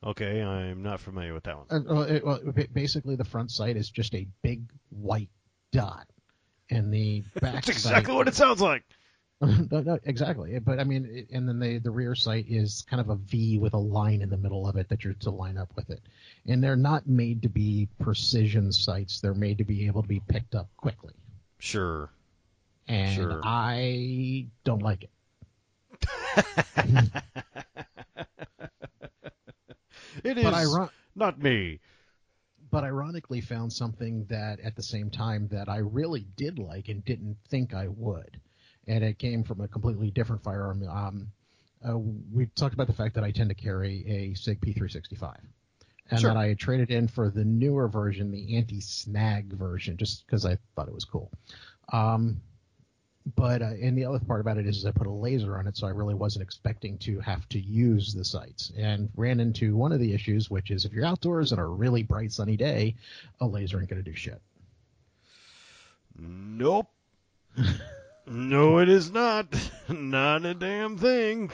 Okay, I'm not familiar with that one. Uh, well, it, well, ba- basically, the front sight is just a big white dot, and the back That's exactly sight, what it sounds like. no, no, exactly. But I mean, it- and then the the rear sight is kind of a V with a line in the middle of it that you're to line up with it. And they're not made to be precision sights. They're made to be able to be picked up quickly. Sure. And Sure. I don't like it. It is But I not me. but ironically found something that at the same time that I really did like and didn't think I would. And it came from a completely different firearm. Um, uh, we talked about the fact that I tend to carry a SIG P365. And Sure. that I had traded in for the newer version, the anti-snag version, just because I thought it was cool. Um, but uh, and the other part about it is, is I put a laser on it, so I really wasn't expecting to have to use the sights, and ran into one of the issues, which is if you're outdoors on a really bright sunny day, a laser ain't gonna do shit. Nope. no, it is not. Not a damn thing.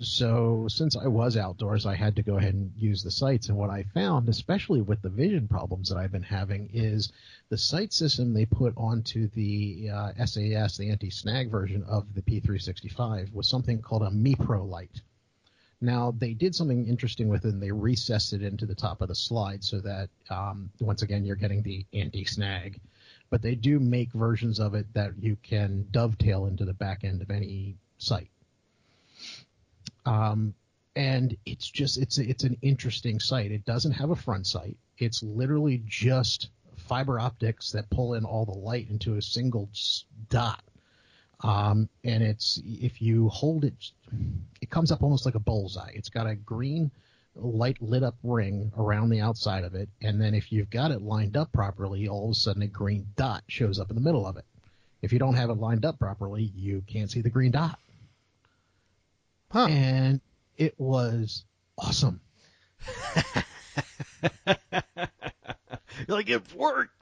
So since I was outdoors, I had to go ahead and use the sights. And what I found, especially with the vision problems that I've been having, is the sight system they put onto the uh, SAS, the anti-snag version of the P365, was something called a Meprolight. Now they did something interesting with it, and they recessed it into the top of the slide so that um, once again you're getting the anti-snag. But they do make versions of it that you can dovetail into the back end of any sight. Um, and it's just it's it's an interesting sight. It doesn't have a front sight. It's literally just fiber optics that pull in all the light into a single dot. Um, and it's if you hold it, it comes up almost like a bullseye. It's got a green light lit up ring around the outside of it, and then if you've got it lined up properly, all of a sudden a green dot shows up in the middle of it. If you don't have it lined up properly, you can't see the green dot Huh. and it was awesome. like it worked.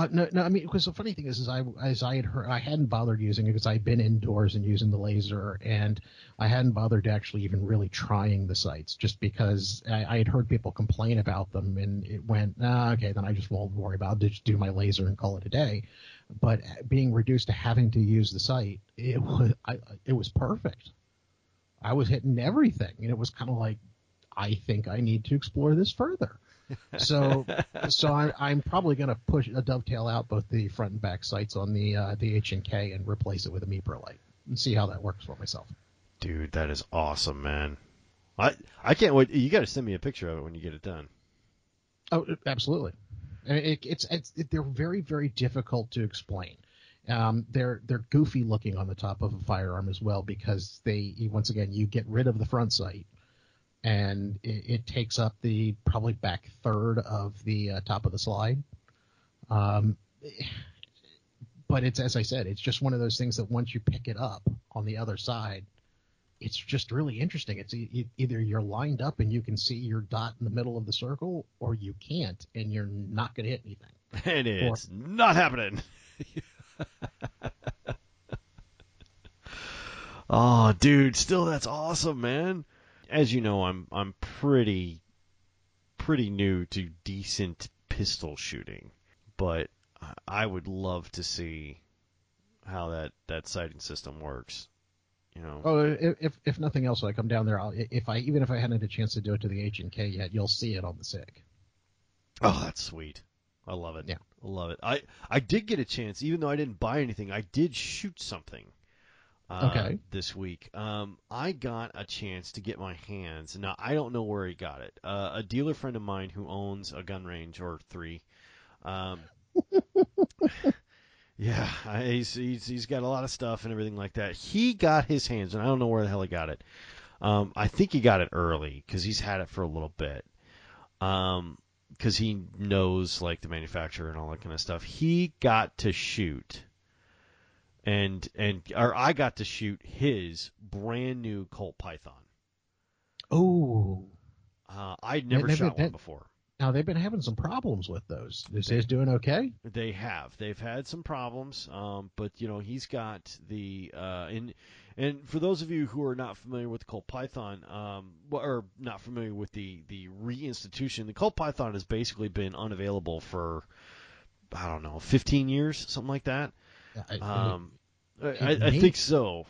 Uh, no, no, I mean, because the funny thing is, is I, as I had heard, I hadn't bothered using it because I'd been indoors and using the laser, and I hadn't bothered actually even really trying the sights just because I, I had heard people complain about them, and it went, ah, okay, then I just won't worry about it. Just do my laser and call it a day. But being reduced to having to use the sight, it was, I, it was perfect. I was hitting everything, and it was kind of like, I think I need to explore this further. So, so I, I'm probably going to push a dovetail out both the front and back sights on the uh, the H and K and replace it with a Meprolight and see how that works for myself. Dude, that is awesome, man. I I can't wait. You got to send me a picture of it when you get it done. Oh, absolutely. I mean, it, it's it's it, they're very very difficult to explain. Um, they're they're goofy looking on the top of a firearm as well because they once again you get rid of the front sight and it, it takes up the probably back third of the uh, top of the slide. Um, but it's as I said, it's just one of those things that once you pick it up on the other side, it's just really interesting. It's e- either you're lined up and you can see your dot in the middle of the circle, or you can't and you're not going to hit anything. And it's not happening. oh, dude, still that's awesome, man. As you know, I'm I'm pretty pretty new to decent pistol shooting, but I would love to see how that that sighting system works. You know, Oh, if if, if nothing else, when I come down there, I'll, if I even if I hadn't had a chance to do it to the H and K yet, you'll see it on the SIG. Oh, that's sweet. I love it. Yeah. I love it. I I did get a chance, even though I didn't buy anything. I did shoot something. Uh, Okay. This week, um, I got a chance to get my hands. Now I don't know where he got it. Uh, a dealer friend of mine who owns a gun range or three. Um, yeah, I, he's, he's he's got a lot of stuff and everything like that. He got his hands, and I don't know where the hell he got it. Um, I think he got it early because he's had it for a little bit. Um, because he knows like the manufacturer and all that kind of stuff. He got to shoot, and and or I got to shoot his brand new Colt Python. Oh, Uh, I'd never shot one that- before. Now they've been having some problems with those. Is his doing okay? They have. They've had some problems, um, but you know he's got the uh, and and for those of you who are not familiar with the Colt Python, um, or not familiar with the the reinstitution, the Colt Python has basically been unavailable for I don't know, 15 years, something like that. I, Um, I, it I, I may- think so.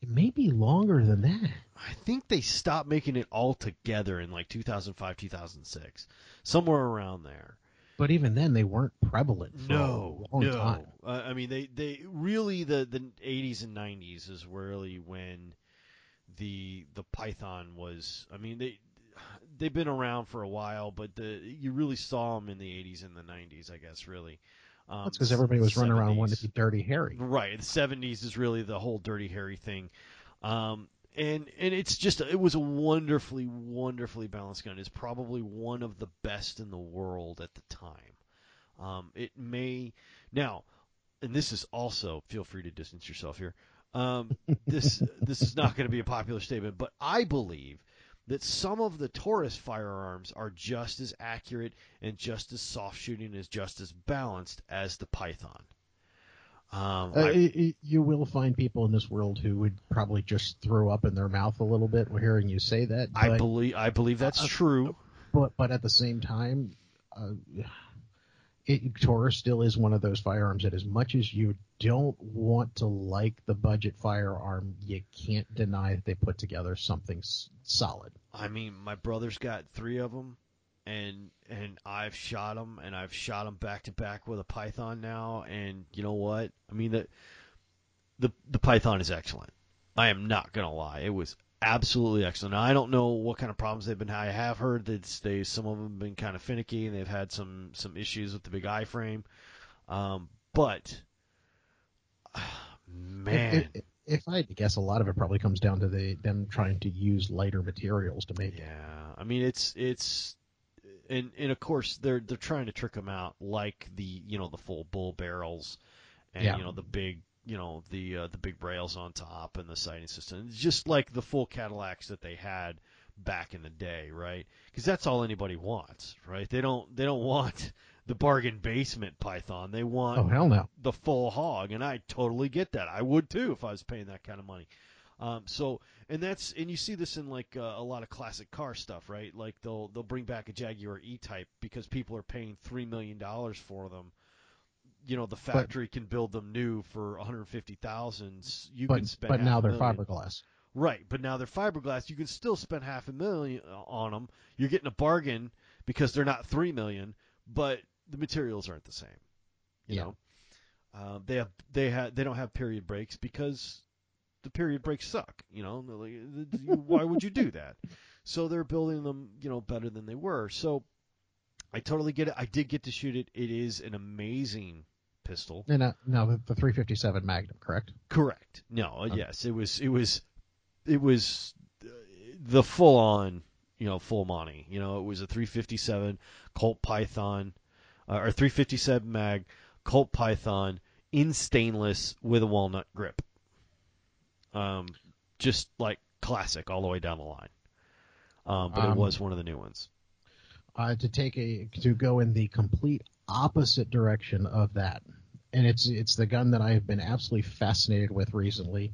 it may be longer than that. I think they stopped making it all together in like 2005, 2006, somewhere around there. But even then, they weren't prevalent for No, a long no. time. Uh, I mean, they they really the the 80s and 90s is really when the the Python was. I mean, they they've been around for a while, but the you really saw them in the 80s and the 90s, I guess. Really, um, That's because everybody was running around wanting 70s. to be Dirty Harry. Right. The seventies is really the whole Dirty Harry thing. Um, and and it's just it was a wonderfully, wonderfully balanced gun. It's probably one of the best in the world at the time. Um, it may now, and this is also feel free to distance yourself here. Um, this this is not going to be a popular statement, but I believe that some of the Taurus firearms are just as accurate and just as soft shooting and just as balanced as the Python. Um, Uh, I- you will find people in this world who would probably just throw up in their mouth a little bit hearing you say that. I believe I believe that's Uh, true. but but at the same time, uh, it, Taurus still is one of those firearms that, as much as you don't want to like the budget firearm, you can't deny that they put together something s- solid. I mean, my brother's got three of them, and and I've shot them, and I've shot them back to back with a Python now, and you know what? I mean the the the Python is excellent. I am not gonna lie, it was absolutely excellent. Now, I don't know what kind of problems they've been. I have heard that they some of them have been kind of finicky, and they've had some some issues with the big I-frame. Um, but man, If, if, if I had to guess, a lot of it probably comes down to the them trying to use lighter materials to make it. Yeah, I mean it's it's and and of course they're they're trying to trick them out like the you know the full bull barrels and Yeah. you know the big you know the uh, the big rails on top and the sighting system It's just like the full Cadillacs that they had back in the day, right? Because that's all anybody wants, right? They don't they don't want the bargain basement Python. They want Oh hell no! the full hog, and I totally get that. I would too if I was paying that kind of money. Um, so, and that's and you see this in like uh, a lot of classic car stuff, right? Like they'll they'll bring back a Jaguar E-Type because people are paying three million dollars for them. You know, the factory can build them new for one hundred fifty thousand. You But can spend but now they're fiberglass. Right, but now they're fiberglass. You can still spend half a million on them. You're getting a bargain because they're not three million, but the materials aren't the same. You Yeah. know, uh, they have they have they don't have period brakes because the period brakes suck. You know, like, th- th- why would you do that? So they're building them, you know, better than they were. So I totally get it. I did get to shoot it. It is an amazing pistol. And uh, now the, the 357 Magnum, correct? Correct. No, uh, Okay. yes, it was it was it was uh, the full on, you know, full money. You know, it was a 357 Colt Python uh, or 357 mag Colt Python in stainless with a walnut grip. Um just like classic all the way down the line. Um, but it Um, was one of the new ones. uh, to take a to go in the complete opposite direction of that, and it's it's the gun that I have been absolutely fascinated with recently.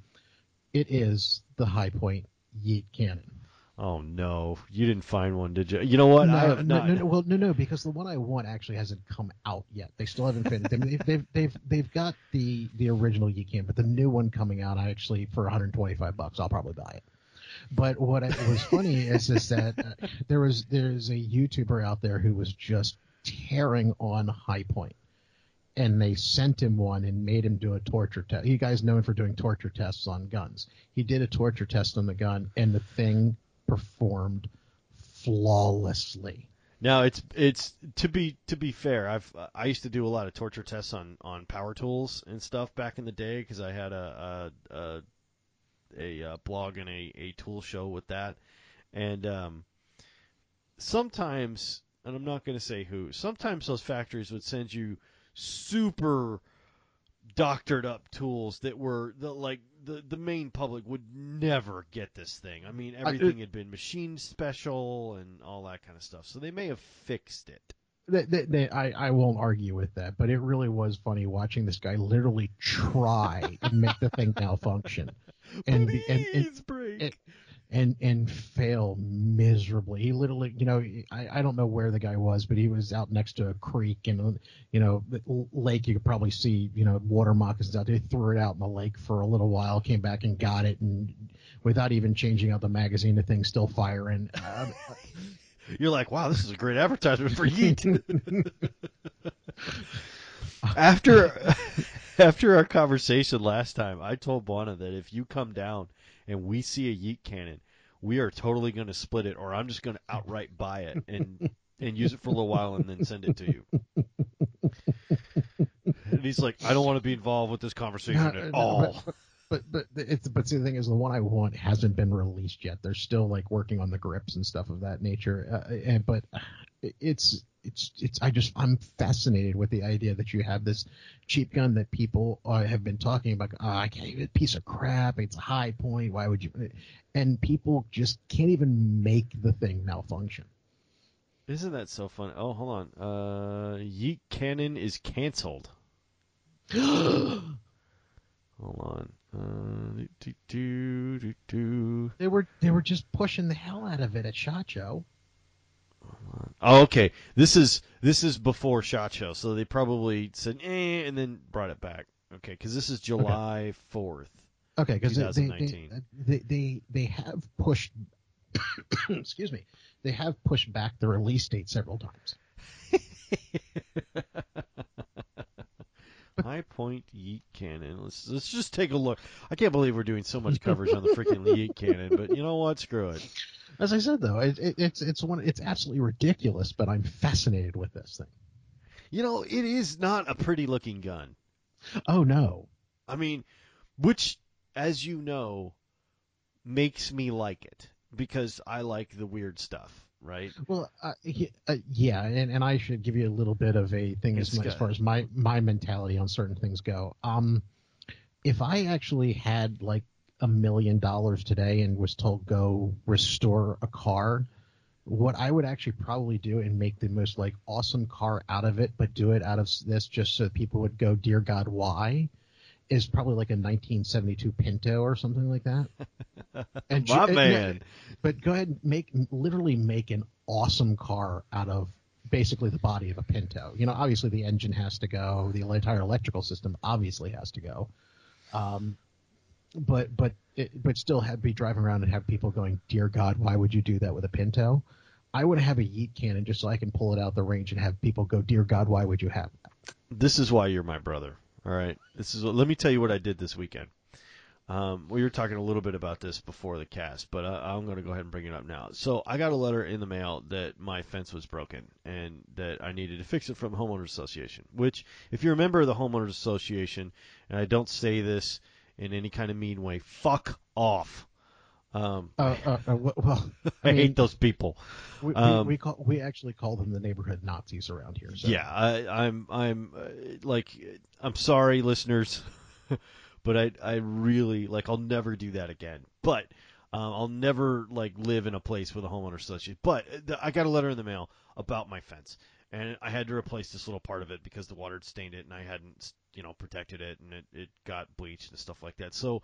It is the Hi-Point Yeet Cannon. Oh no, you didn't find one, did you? You know what? no, I have no, not. no, no, well, no, no, because the one I want actually hasn't come out yet. They still haven't finished. I mean, they've, they've they've they've got the the original Yeet Cannon, but the new one coming out, I actually for 125 bucks, I'll probably buy it. But what I, was funny is is that uh, there was there's a YouTuber out there who was just tearing on Hi-Point, and they sent him one and made him do a torture test. You guys known for doing torture tests on guns. He did a torture test on the gun, and the thing performed flawlessly. Now it's it's to be to be fair. I've I used to do a lot of torture tests on on power tools and stuff back in the day because I had a a, a a uh, blog and a a tool show with that, and um, sometimes and I'm not going to say who. Sometimes those factories would send you super doctored up tools that were the like the the main public would never get this thing. I mean, everything had been machine special and all that kind of stuff. So they may have fixed it. They, they, they, I, I won't argue with that, but it really was funny watching this guy literally try and make the thing malfunction. And, Please and, and, break. and- and and fail miserably. He literally, you know, I, I don't know where the guy was, but he was out next to a creek and you know the lake. You could probably see, you know, water moccasins out there. He threw it out in the lake for a little while, came back and got it, and without even changing out the magazine, the thing's still firing. Uh, You're like, wow, this is a great advertisement for Yeet. after after our conversation last time, I told Buana that if you come down and we see a Yeet cannon, we are totally going to split it, or I'm just going to outright buy it and and use it for a little while and then send it to you. And he's like, I don't want to be involved with this conversation No, at no, all. But, but but it's but see, the thing is, the one I want hasn't been released yet. They're still like working on the grips and stuff of that nature. Uh, and but it's it's it's I just I'm fascinated with the idea that you have this cheap gun that people uh, have been talking about. Oh, I can't even piece of crap. It's a Hi-Point. Why would you? And people just can't even make the thing malfunction. Isn't that so fun? Oh, hold on. Uh, Yeet Cannon is canceled. Hold on. Uh, do, do, do. They were they were just pushing the hell out of it at Shot Show. Oh, okay. This is this is before Shot Show, so they probably said eh, and then brought it back. Okay, because this is July fourth. Okay, because they, they, they they they have pushed. excuse me, they have pushed back the release date several times. Hi-Point Yeet Cannon. Let's let's just take a look. I can't believe we're doing so much coverage on the freaking Yeet Cannon, but you know what? Screw it. As I said though, it, it, it's it's one it's absolutely ridiculous, but I'm fascinated with this thing. You know, it is not a pretty looking gun. Oh no, I mean, which, as you know, makes me like it because I like the weird stuff, right? well uh, uh, yeah, and, and I should give you a little bit of a thing as, as far as my my mentality on certain things go. Um, if I actually had like a million dollars today and was told go restore a car, what I would actually probably do and make the most like awesome car out of it, but do it out of this just so people would go, dear God, why? Is probably like a 1972 Pinto or something like that. And My ju- man. but go ahead and make literally make an awesome car out of basically the body of a Pinto. You know, obviously the engine has to go, the entire electrical system obviously has to go. Um, but but it, but still have be driving around and have people going, "Dear God, why would you do that with a Pinto?" I would have a Yeet cannon just so I can pull it out the range and have people go, "Dear God, why would you have that?" This is why you're my brother. All right. This is. Let me tell you what I did this weekend. Um, we were talking a little bit about this before the cast, but I, I'm going to go ahead and bring it up now. So I got a letter in the mail that my fence was broken and that I needed to fix it from the homeowners association. Which, if you're a member of the homeowners association, and I don't say this in any kind of mean way, fuck off. Um, Uh, uh, uh, well, I, I mean, hate those people. we, we, Um, we call we actually call them the neighborhood Nazis around here. So. Yeah, I, I'm I'm uh, like I'm sorry, listeners, but I I really like I'll never do that again. But um, I'll never like live in a place with a homeowner association. But uh, I got a letter in the mail about my fence, and I had to replace this little part of it because the water had stained it, and I hadn't you know protected it, and it it got bleached and stuff like that. So,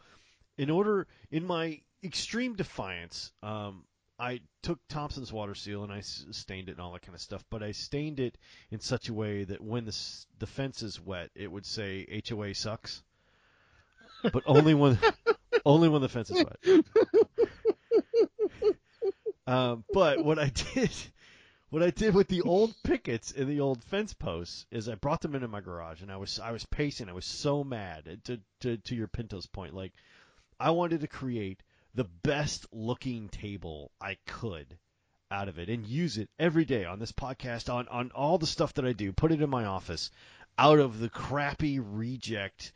in order in my extreme defiance, um, I took Thompson's water seal and I stained it and all that kind of stuff. But I stained it in such a way that when the the fence is wet, it would say HOA sucks. But only when only when the fence is wet. Um, but what I did, what I did with the old pickets and the old fence posts is I brought them into my garage and I was I was pacing. I was so mad to to to your Pinto's point. Like I wanted to create the best looking table I could out of it and use it every day on this podcast on on all the stuff that I do. Put it in my office out of the crappy reject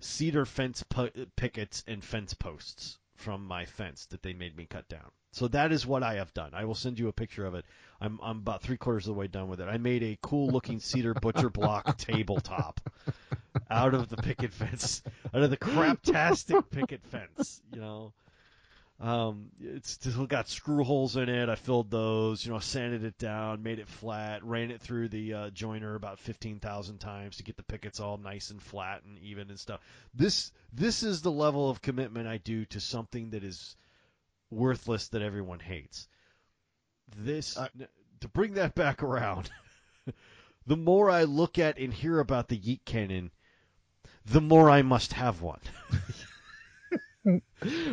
cedar fence po- pickets and fence posts from my fence that they made me cut down. So that is what I have done. I will send you a picture of it. I'm I'm about three quarters of the way done with it. I made a cool looking cedar butcher block tabletop out of the picket fence, out of the craptastic picket fence. You know, um, it's still got screw holes in it. I filled those. You know, sanded it down, made it flat, ran it through the uh, joiner about fifteen thousand times to get the pickets all nice and flat and even and stuff. This this is the level of commitment I do to something that is worthless that everyone hates. This Uh, to bring that back around. the more I look at and hear about the Yeet Cannon, the more I must have one.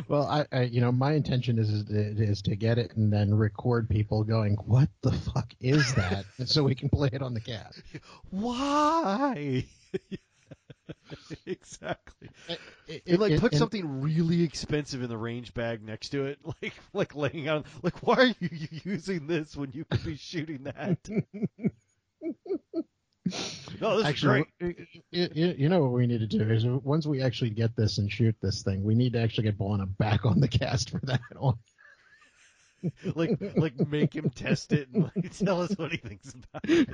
Well, I, I you know my intention is, is is to get it and then record people going, "What the fuck is that?" so we can play it on the cast. Why? exactly. It, And like it- put and- something really expensive in the range bag next to it, like like laying out. Like, why are you using this when you could be shooting that? No, this actually, is great. you, you, know what we need to do is once we actually get this and shoot this thing, we need to actually get Bona back on the cast for that one. Like like make him test it and like, tell us what he thinks about it.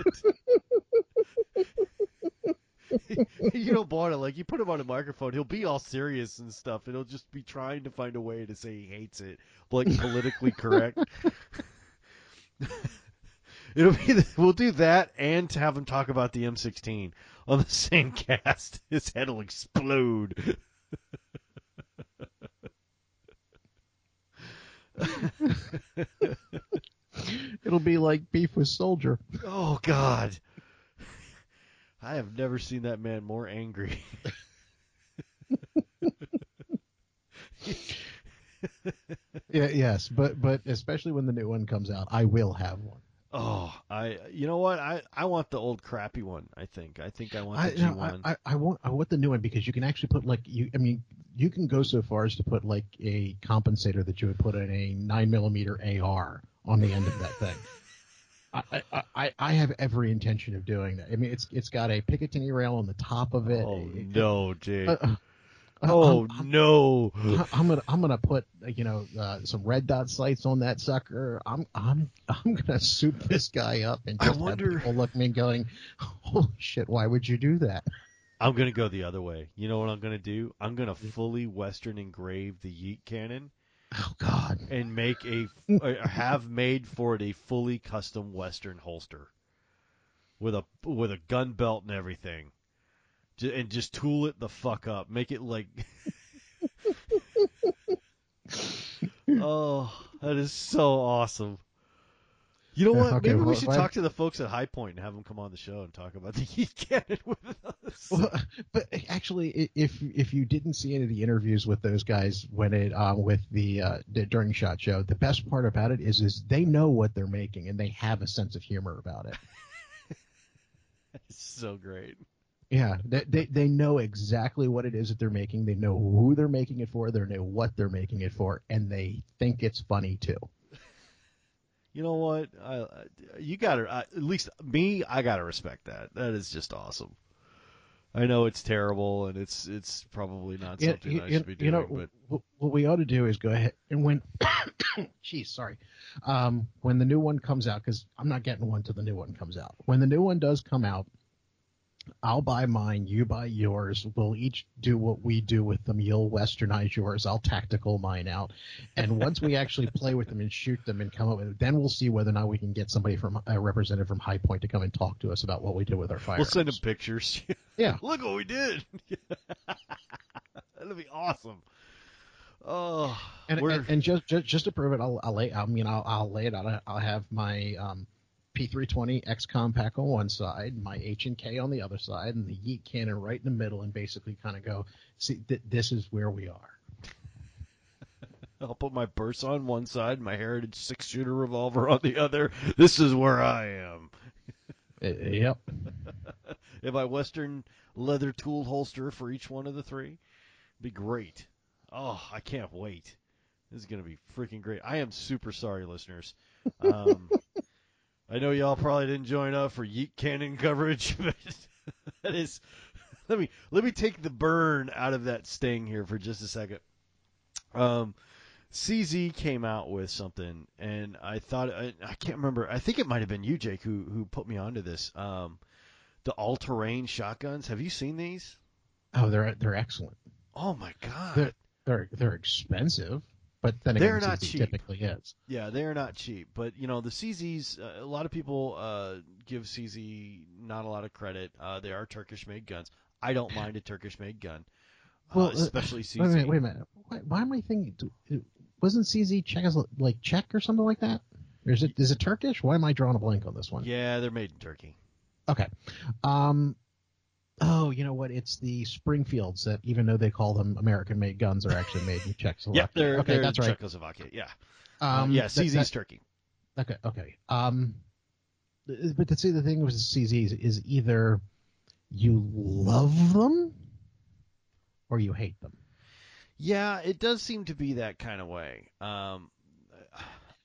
you know, Barna, like you put him on a microphone, he'll be all serious and stuff, and he'll just be trying to find a way to say he hates it, like politically correct. It'll be the, we'll do that and to have him talk about the M16 on the same cast. His head will explode. It'll be like beef with soldier. Oh God. I have never seen that man more angry. Yeah, yes, but but especially when the new one comes out, I will have one. Oh, I you know what? I I want the old crappy one, I think. I think I want the no, G1. I, I, I want I want the new one because you can actually put like you I mean you can go so far as to put like a compensator that you would put in a nine millimeter AR on the end of that thing. I, I, I, have every intention of doing that. I mean, it's it's got a Picatinny rail on the top of it. oh no, uh, oh I'm- no. I'm gonna I'm gonna put uh, you know uh, some red dot sights on that sucker. I'm I'm I'm gonna soup this guy up and I just wonder- have people look at me going, holy shit, why would you do that? I'm gonna go the other way. You know what I'm gonna do? I'm gonna fully Western engrave the Yeet cannon Oh God. and make a have made for it a fully custom Western holster with a with a gun belt and everything, and just tool it the fuck up. Make it like. oh, that is so awesome. You know Yeah, what? Maybe we should talk to the folks at Hi-Point and have them come on the show and talk about the Yeet cannon with us. Well, but actually, if if you didn't see any of the interviews with those guys when it um, with the, uh, the during shot show, the best part about it is is they know what they're making and they have a sense of humor about it. It's so great. Yeah, they, they they know exactly what it is that they're making. They know who they're making it for. They know what they're making it for, and they think it's funny too. You know what? I, you got to at least me. I got to respect that. That is just awesome. I know it's terrible and it's it's probably not something you, I you- should be you doing, know, but what, what we ought to do is go ahead and when, geez, sorry, um, when the new one comes out, because I'm not getting one till the new one comes out. When the new one does come out, I'll buy mine, you buy yours. We'll each do what we do with them. You'll westernize yours. I'll tactical mine out. And once we actually play with them and shoot them and come up with it, then we'll see whether or not we can get somebody from a representative from Hi-Point to come and talk to us about what we did with our fire. we'll send them pictures. Yeah. Look what we did. That'll be awesome. Oh, And, and, and just, just just to prove it, I'll, I'll lay. I mean, I'll, I'll lay it out. I'll have my um, P320 XCompact on one side, my H and K on the other side, and the Yeet cannon right in the middle, and basically kind of go, see, th- this is where we are. I'll put my burst on one side, my Heritage six shooter revolver on the other. This is where I am. Yep. If I Western leather tool holster for each one of the three, be great. Oh, I can't wait. This is gonna be freaking great. I am super sorry, listeners. Um, I know y'all probably didn't join up for Yeet Cannon coverage, but that is. Let me let me take the burn out of that sting here for just a second. Um, CZ came out with something, and I thought I, I can't remember. I think it might have been you, Jake, who who put me onto this. Um, the all-terrain shotguns. Have you seen these? Oh, they're they're excellent. Oh my god. They're they're, they're expensive, but then They're again, not CZ cheap. typically is. Yeah, they're not cheap, but you know the CZs. Uh, a lot of people uh, give CZ not a lot of credit. Uh, they are Turkish-made guns. I don't mind a Turkish-made gun, Well, uh, uh, especially CZ. Wait a minute, wait a minute. Why, why am I thinking? Wasn't CZ Czech like Czech or something like that? Or is it is it Turkish? Why am I drawing a blank on this one? Yeah, they're made in Turkey. Okay. Um. Oh, you know what? It's the Springfields that, even though they call them American-made guns, are actually made in Czechoslovakia. Yeah, they're okay. they're that's right. Czechoslovakia. Yeah, Uh, Um, yeah. CZ's that- Turkey. Okay, okay. Um, but to see the thing with the CZs is either you love them or you hate them. Yeah, it does seem to be that kind of way. Um,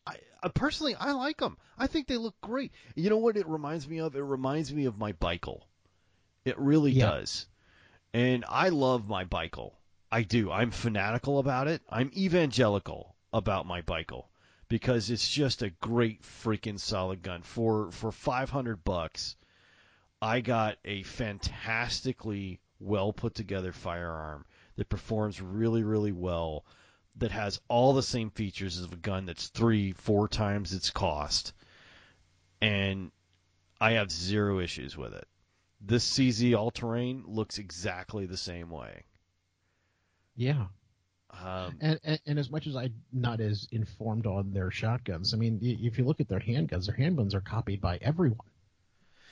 I, I personally I like them. I think they look great. You know what it reminds me of? It reminds me of my Bikel. It really Yeah. does. And I love my Bikel. I do. I'm fanatical about it. I'm evangelical about my Bikel because it's just a great freaking solid gun. For for 500 bucks, I got a fantastically well put together firearm that performs really really well that has all the same features of a gun that's 3 4 times its cost and I have zero issues with it. This CZ all terrain looks exactly the same way. Yeah. Um, And, and and as much as I'm not as informed on their shotguns, I mean, if you look at their handguns, their handguns are copied by everyone.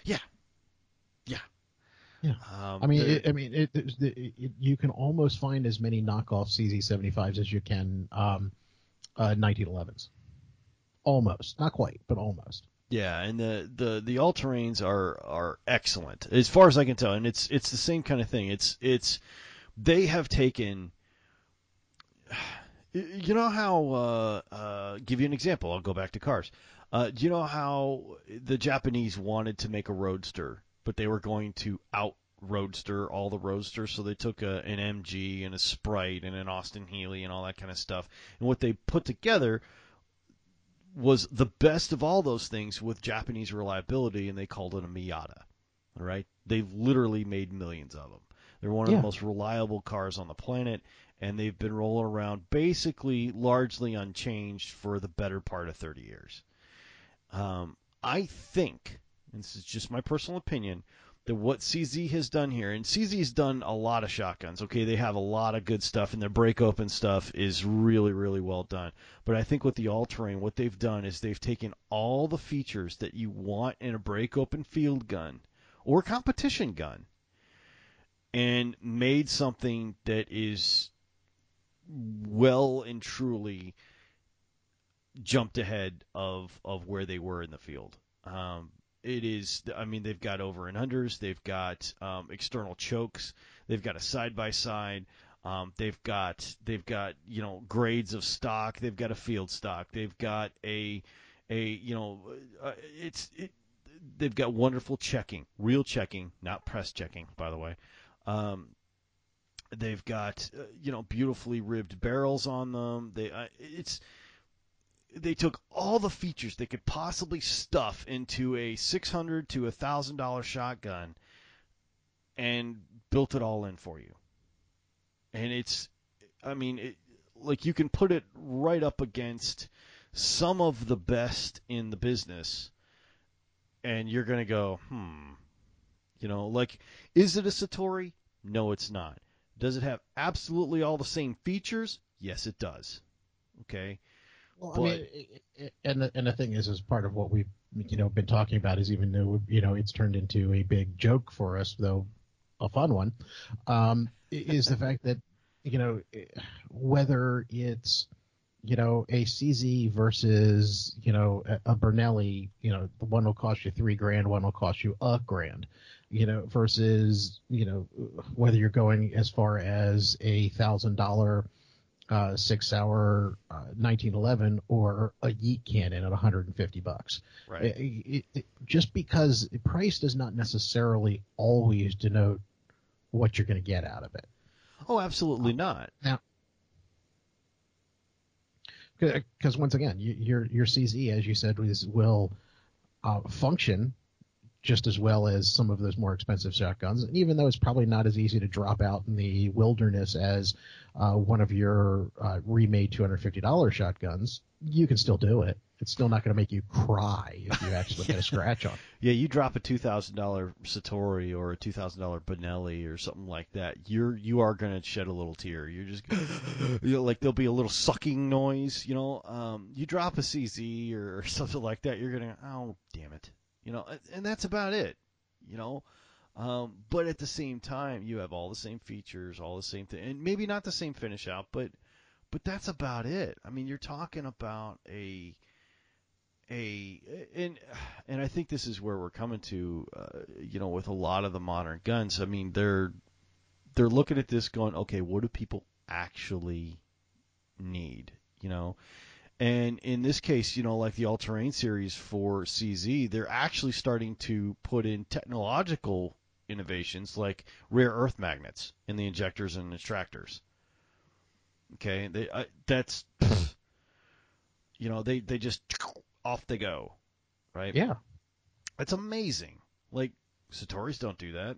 Yeah. Yeah. Yeah. Um, I mean, it, I mean, it, it, you can almost find as many knockoff CZ75s as you can um, uh, 1911s. Almost, not quite, but almost. Yeah, and the the the all terrains are are excellent as far as I can tell, and it's it's the same kind of thing. It's it's they have taken. You know how? Uh, uh, give you an example. I'll go back to cars. Uh, do you know how the Japanese wanted to make a roadster, but they were going to out roadster all the roadsters, so they took a, an MG and a Sprite and an Austin Healey and all that kind of stuff, and what they put together was the best of all those things with Japanese reliability, and they called it a Miata. All right, they've literally made millions of them. They're one of Yeah. the most reliable cars on the planet, and they've been rolling around basically largely unchanged for the better part of 30 years. Um, I think, and this is just my personal opinion, that what CZ has done here, and CZ's done a lot of shotguns. Okay, they have a lot of good stuff, and their break open stuff is really, really well done. But I think with the all terrain, what they've done is they've taken all the features that you want in a break open field gun or competition gun and made something that is well and truly jumped ahead of of where they were in the field. Um, it is, I mean, they've got over and unders, they've got um, external chokes, they've got a side by side, um, they've got they've got you know grades of stock, they've got a field stock, they've got a a you know uh, it's it, they've got wonderful checking, real checking, not press checking, by the way. Um, they've got uh, you know beautifully ribbed barrels on them. They uh, it's they took all the features they could possibly stuff into a six hundred to a thousand dollar shotgun and built it all in for you. And it's, I mean, it, like you can put it right up against some of the best in the business, and you're gonna go, hmm, you know, like, is it a Citori? No, it's not. Does it have absolutely all the same features? Yes, it does. Okay. Well, But- I mean, it, it, and the, and the thing is, is part of what we've you know been talking about is even though you know it's turned into a big joke for us, though a fun one, um, is the fact that you know whether it's you know a CZ versus you know a, a Benelli, you know the one will cost you three grand, one will cost you a grand, you know versus you know whether you're going as far as a thousand dollar uh, six hour uh, 1911 or a yeet cannon at 150 bucks. Right. It- it- just because price does not necessarily always denote what you're going to get out of it. Oh, absolutely not. Because once again, your your CZ, as you said, is, will uh, function just as well as some of those more expensive shotguns. And even though it's probably not as easy to drop out in the wilderness as uh, one of your uh, remade $250 shotguns, you can still do it. It's still not going to make you cry if you actually get a scratch on. Yeah, you drop a two thousand dollar Citori or a two thousand dollar Benelli or something like that. You're you are gonna shed a little tear. You're just you know, like there'll be a little sucking noise. You know, um, you drop a CZ or, or something like that. You're gonna oh damn it. You know, and- that's about it. You know, um, but at the same time, you have all the same features, all the same thing, and maybe not the same finish out, but but that's about it. I mean, you're talking about a a and and I think this is where we're coming to, uh, you know, with a lot of the modern guns. I mean, they're they're looking at this going, okay, what do people actually need? You know, and in this case, you know, like the all terrain series for CZ, they're actually starting to put in technological innovations like rare earth magnets in the injectors and extractors. Okay, they I, that's you know they they just off they go, right? Yeah. It's amazing. Like Citori's don't do that,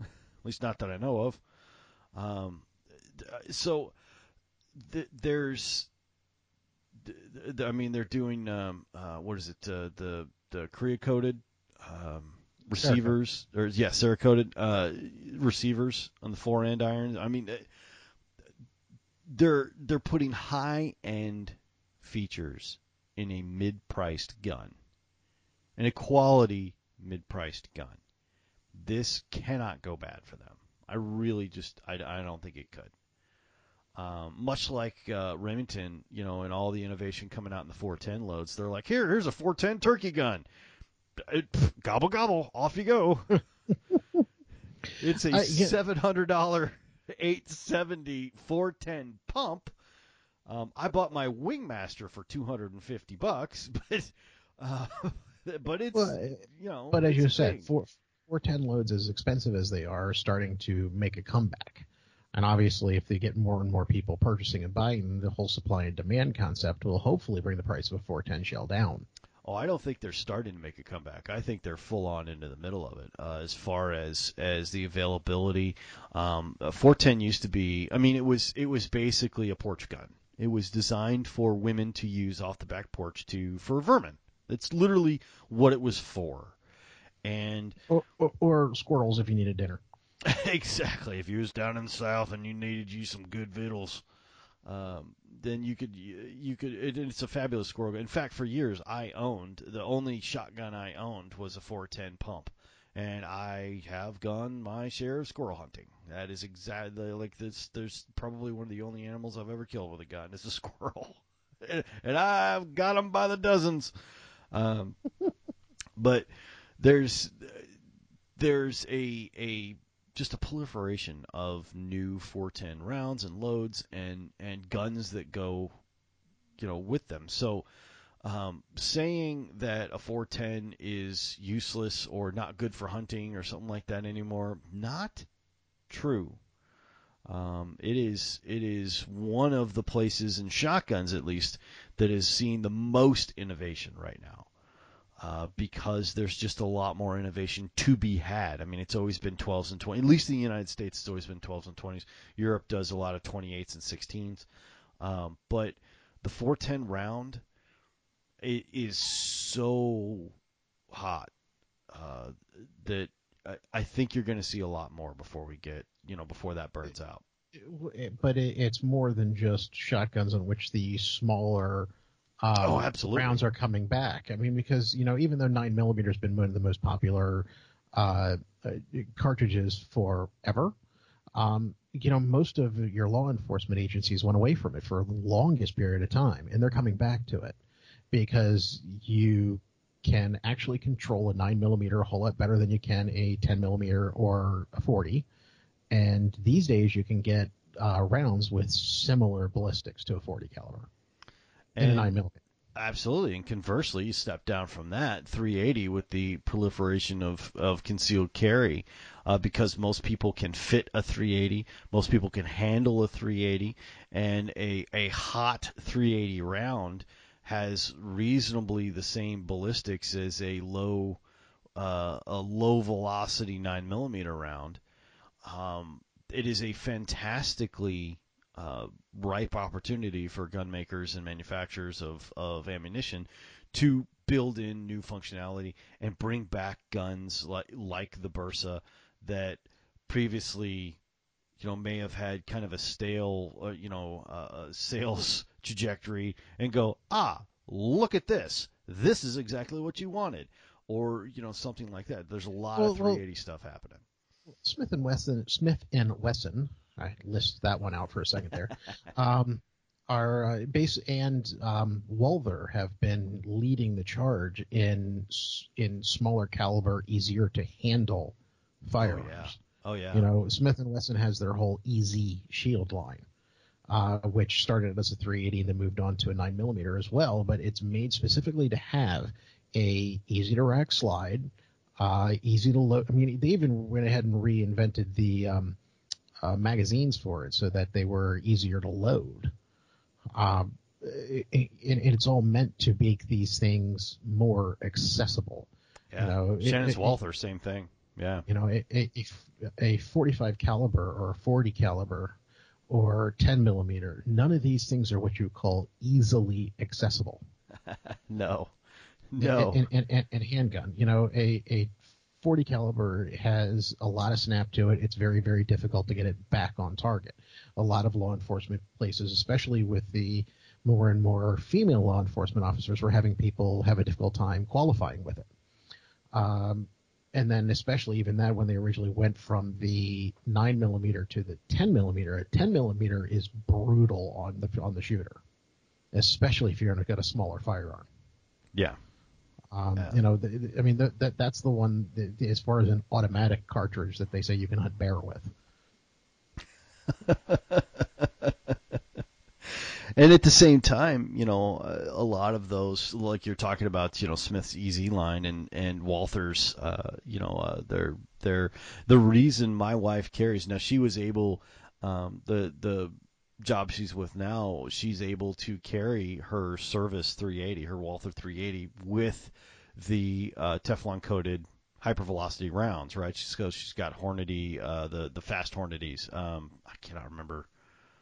at least not that I know of. Um, so th- there's, th- th- I mean, they're doing um, uh, what is it? Uh, the the Cerakoted um, receivers, or yeah, Cerakoted uh, receivers on the fore end irons. I mean, eh, they're they're putting high end features in a mid priced gun, in a quality mid priced gun. This cannot go bad for them. I really just I, I don't think it could. Um, much like uh, Remington, you know, and all the innovation coming out in the 410 loads, they're like, here, here's a 410 turkey gun. It, pff, gobble gobble, off you go. it's a I- yeah. seven hundred dollar 870 410 pump. Um, I bought my Wingmaster for 250 bucks, but uh, but it's Well, you know. But as you said, four, 410 loads, as expensive as they are starting to make a comeback. And obviously, if they get more and more people purchasing and buying, the whole supply and demand concept will hopefully bring the price of a 410 shell down. Oh, I don't think they're starting to make a comeback. I think they're full on into the middle of it uh, as far as as the availability. Um, uh, 410 used to be. I mean, it was it was basically a porch gun. It was designed for women to use off the back porch to for vermin. That's literally what it was for. And Or, or, or squirrels if you need a dinner. exactly. If you was down in the south and you needed you some good victuals, um, then you could you could. It, it's a fabulous squirrel. gun. In fact, for years I owned the only shotgun I owned was a 410 pump, and I have gone my share of squirrel hunting. That is exactly like this. There's probably one of the only animals I've ever killed with a gun is a squirrel, and I've got them by the dozens. Um, but there's there's a a just a proliferation of new 410 rounds and loads and and guns that go you know with them. So um, saying that a 410 is useless or not good for hunting or something like that anymore not true. Um, it is it is one of the places in shotguns at least that is seeing the most innovation right now uh, because there's just a lot more innovation to be had. I mean, it's always been 12s and 20s. At least in the United States, it's always been 12s and 20s. Europe does a lot of 28s and 16s. Um, but the 410 round it is so hot uh, that I, I think you're going to see a lot more before we get, you know, before that burns out. But it, it's more than just shotguns in which the smaller uh, Oh, absolutely. rounds are coming back. I mean, because you know, even though nine millimeter has been one of the most popular uh, uh, cartridges forever, um, you know, most of your law enforcement agencies went away from it for the longest period of time, and they're coming back to it because you can actually control a nine millimeter a whole lot better than you can a ten millimeter or a forty. And these days, you can get uh, rounds with similar ballistics to a 40 caliber and, a nine millimeter. Absolutely, and conversely, you step down from that 380 with the proliferation of, of concealed carry, uh, because most people can fit a 380, most people can handle a 380, and a a hot 380 round has reasonably the same ballistics as a low uh, a low velocity nine millimeter round, um, it is a fantastically uh, ripe opportunity for gun makers and manufacturers of, of ammunition to build in new functionality and bring back guns like like the Bersa that previously you know may have had kind of a stale uh, you know uh, sales trajectory and go ah look at this. This is exactly what you wanted. Or you know something like that. There's a lot Well, of well- 380 stuff happening. Smith and Wesson, Smith and Wesson, I list that one out for a second there. um, are uh, base and um, Walther have been leading the charge in in smaller caliber, easier to handle firearms. oh yeah You know, Smith and Wesson has their whole Easy Shield line, uh, which started as a 380 and then moved on to a 9 millimeter as well. But it's made specifically to have a easy to rack slide, uh, easy to load. I mean, they even went ahead and reinvented the um, uh, magazines for it so that they were easier to load. Um, it, it, it's all meant to make these things more accessible. yeah know, it- Shannon's Walther same thing yeah You know, a, a, a- a 45 caliber or a 40 caliber or 10 millimeter, none of these things are what you call easily accessible. no no And, and, and, and handgun, you know, a, a 40 caliber has a lot of snap to it. It's very, very difficult to get it back on target. A lot of law enforcement places, especially with the more and more female law enforcement officers, were having people have a difficult time qualifying with it. Um, and then especially even that when they originally went from the nine millimeter to the 10 millimeter, a 10 millimeter is brutal on the on the shooter, especially if you're going to get a smaller firearm. yeah Um, Yeah. You know, the, the- I mean, that that that's the one that, as far as an automatic cartridge that they say you can hunt bear with. And at the same time, you know, a a lot of those, like you're talking about, you know, Smith's Easy line and and Walther's, uh, you know, uh, they're they're the reason my wife carries. Now she was able, um, the the job she's with now, she's able to carry her service 380, her Walther 380, with the uh, Teflon coated hypervelocity rounds. Right? She's got she's got Hornady, uh, the the fast Hornadies. Um, I cannot remember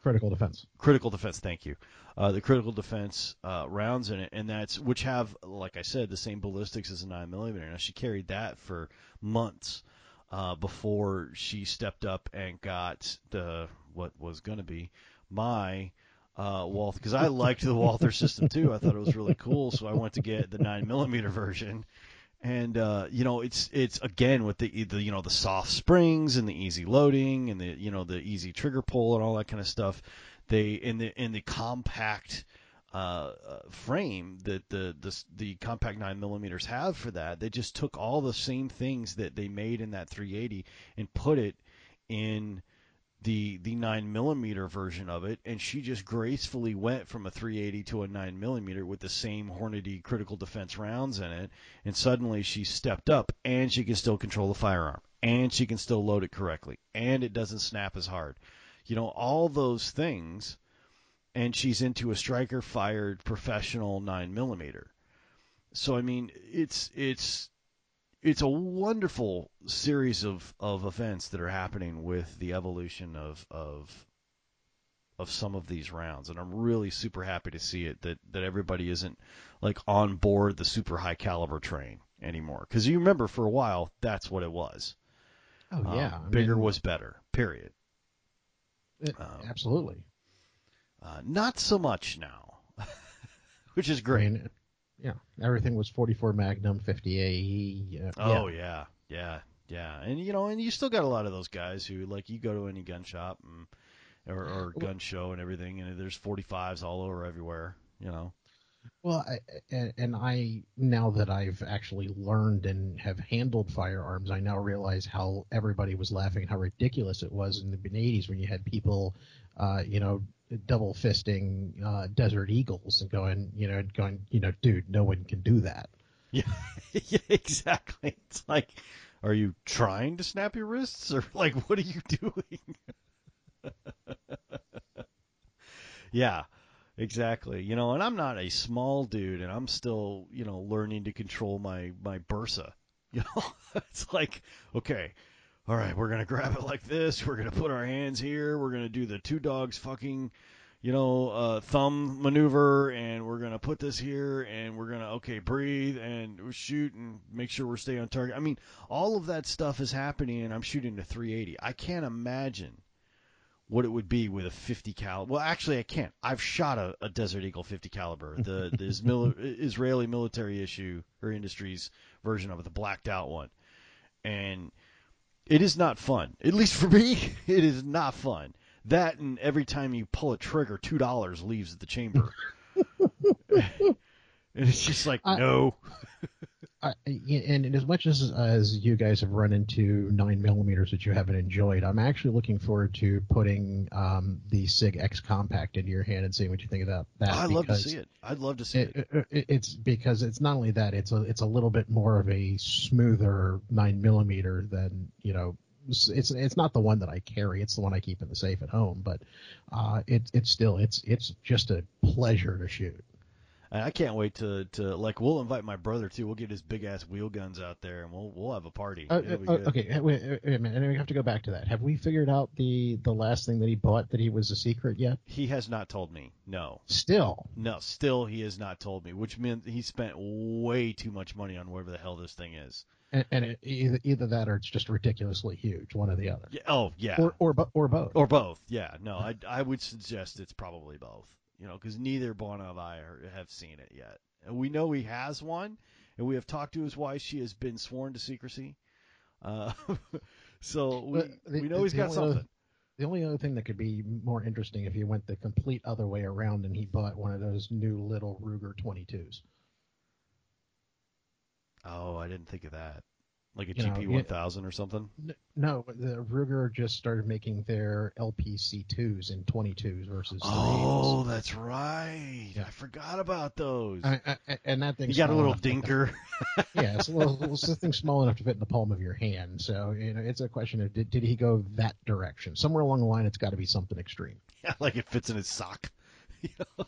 Critical defense. critical defense. Thank you. Uh, the critical defense uh, rounds in it, and that's which have, like I said, the same ballistics as a nine millimeter. Now she carried that for months uh, before she stepped up and got the what was going to be my uh, Walther because I liked the Walther system too. I thought it was really cool, so I went to get the nine millimeter version. And uh, you know, it's it's again with the, the you know the soft springs and the easy loading and the you know the easy trigger pull and all that kind of stuff. They in the in the compact uh, uh, frame that the, the the compact nine millimeters have for that. They just took all the same things that they made in that 380 and put it in the the nine millimeter version of it, and she just gracefully went from a 380 to a nine millimeter with the same Hornady critical defense rounds in it, and suddenly she stepped up, and she can still control the firearm, and she can still load it correctly, and it doesn't snap as hard, you know, all those things, and she's into a striker fired professional nine millimeter. So I mean, it's it's it's a wonderful series of, of events that are happening with the evolution of, of of some of these rounds, and I'm really super happy to see it that that everybody isn't like on board the super high caliber train anymore. Because you remember for a while that's what it was. Oh Um, yeah, I bigger mean, was better. Period. it- um, absolutely. Uh, not so much now, which is I great. mean, yeah, everything was 44 Magnum, 50 AE. Yeah, Oh yeah. yeah, yeah, yeah, and you know, and you still got a lot of those guys who like you go to any gun shop and, or, or gun show and everything, and there's 45s all over everywhere. You know. Well, I, and, and I now that I've actually learned and have handled firearms, I now realize how everybody was laughing, how ridiculous it was in the '80s when you had people, uh, you know, double fisting uh, Desert Eagles and going, you know, going, you know, dude, no one can do that. Yeah, yeah, exactly. It's like, are you trying to snap your wrists, or like, what are you doing? yeah, exactly. You know, and I'm not a small dude, and I'm still, you know, learning to control my my Bersa. You know, it's like okay, all right, we're gonna grab it like this. We're gonna put our hands here. We're gonna do the two dogs fucking, you know, uh, thumb maneuver, and we're gonna put this here, and we're gonna okay breathe and shoot and make sure we're staying on target. I mean, all of that stuff is happening, and I'm shooting a 380. I can't imagine what it would be with a 50 caliber. Well, actually, I can't. I've shot a, a Desert Eagle 50 caliber, the, the Israeli military issue or industries version of it, the blacked out one, and it is not fun. At least for me, it is not fun. That and every time you pull a trigger, two dollars leaves the chamber. and it's just like I- no. I, and as much as as you guys have run into nine millimeters that you haven't enjoyed, I'm actually looking forward to putting um, the Sig X Compact into your hand and seeing what you think about that. I'd love to see it. I'd love to see it. it, it, it's because it's not only that it's a it's a little bit more of a smoother nine millimeter than you know it's it's it's not the one that I carry it's the one I keep in the safe at home but uh it's it's still it's it's just a pleasure to shoot And I can't wait to, to like we'll invite my brother too. We'll get his big ass wheel guns out there and we'll we'll have a party. uh, uh, okay wait, wait a minute we have to go back to that have we figured out the the last thing that he bought that he was a secret yet He has not told me. No. still No, still he has not told me, which means he spent way too much money on whatever the hell this thing is. and, and it, either either that or it's just ridiculously huge one or the other Yeah, oh yeah. or or or both Or both. Yeah. No, I I would suggest it's probably both. You know, because neither Bono and I are, have seen it yet. And we know he has one, and we have talked to his wife. She has been sworn to secrecy. Uh, so we the- we know he's got only other- something. The only other thing that could be more interesting if he went the complete other way around and he bought one of those new little Ruger 22s. Oh, I didn't think of that. Like a You GP one thousand or something. No, the Ruger just started making their LPC2s in 22s versus Oh, that's right. Yeah. I forgot about those. I, I, and that thing you got a little dinker. yeah, it's a little it's a thing small enough to fit in the palm of your hand. So you know, it's a question of did, did he go that direction? Somewhere along the line, it's got to be something extreme. Yeah, like it fits in his sock. You know?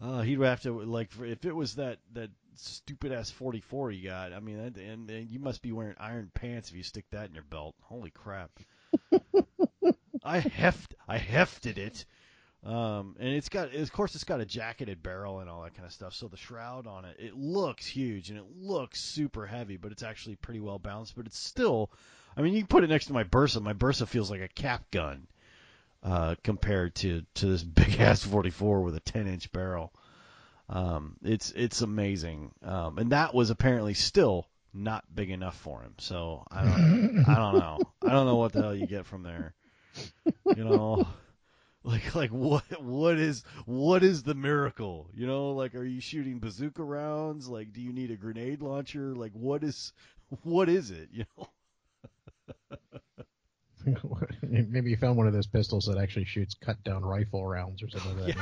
uh, he'd have to like if it was that that stupid ass 44 you got. I mean, and, and, you must be wearing iron pants if you stick that in your belt. Holy crap! I heft I hefted it. Um, and it's got, of course, it's got a jacketed barrel and all that kind of stuff. So the shroud on it, it looks huge and it looks super heavy, but it's actually pretty well balanced. But it's still, I mean, you can put it next to my Bersa. My Bersa feels like a cap gun uh, compared to to this big ass 44 with a 10 inch barrel. Um, it's it's amazing, um, and that was apparently still not big enough for him. So I don't I don't know I don't know what the hell you get from there. You know, like like what what is what is the miracle? You know, like are you shooting bazooka rounds? Like do you need a grenade launcher? Like what is what is it? You know. Maybe you found one of those pistols that actually shoots cut down rifle rounds or something of that Yeah.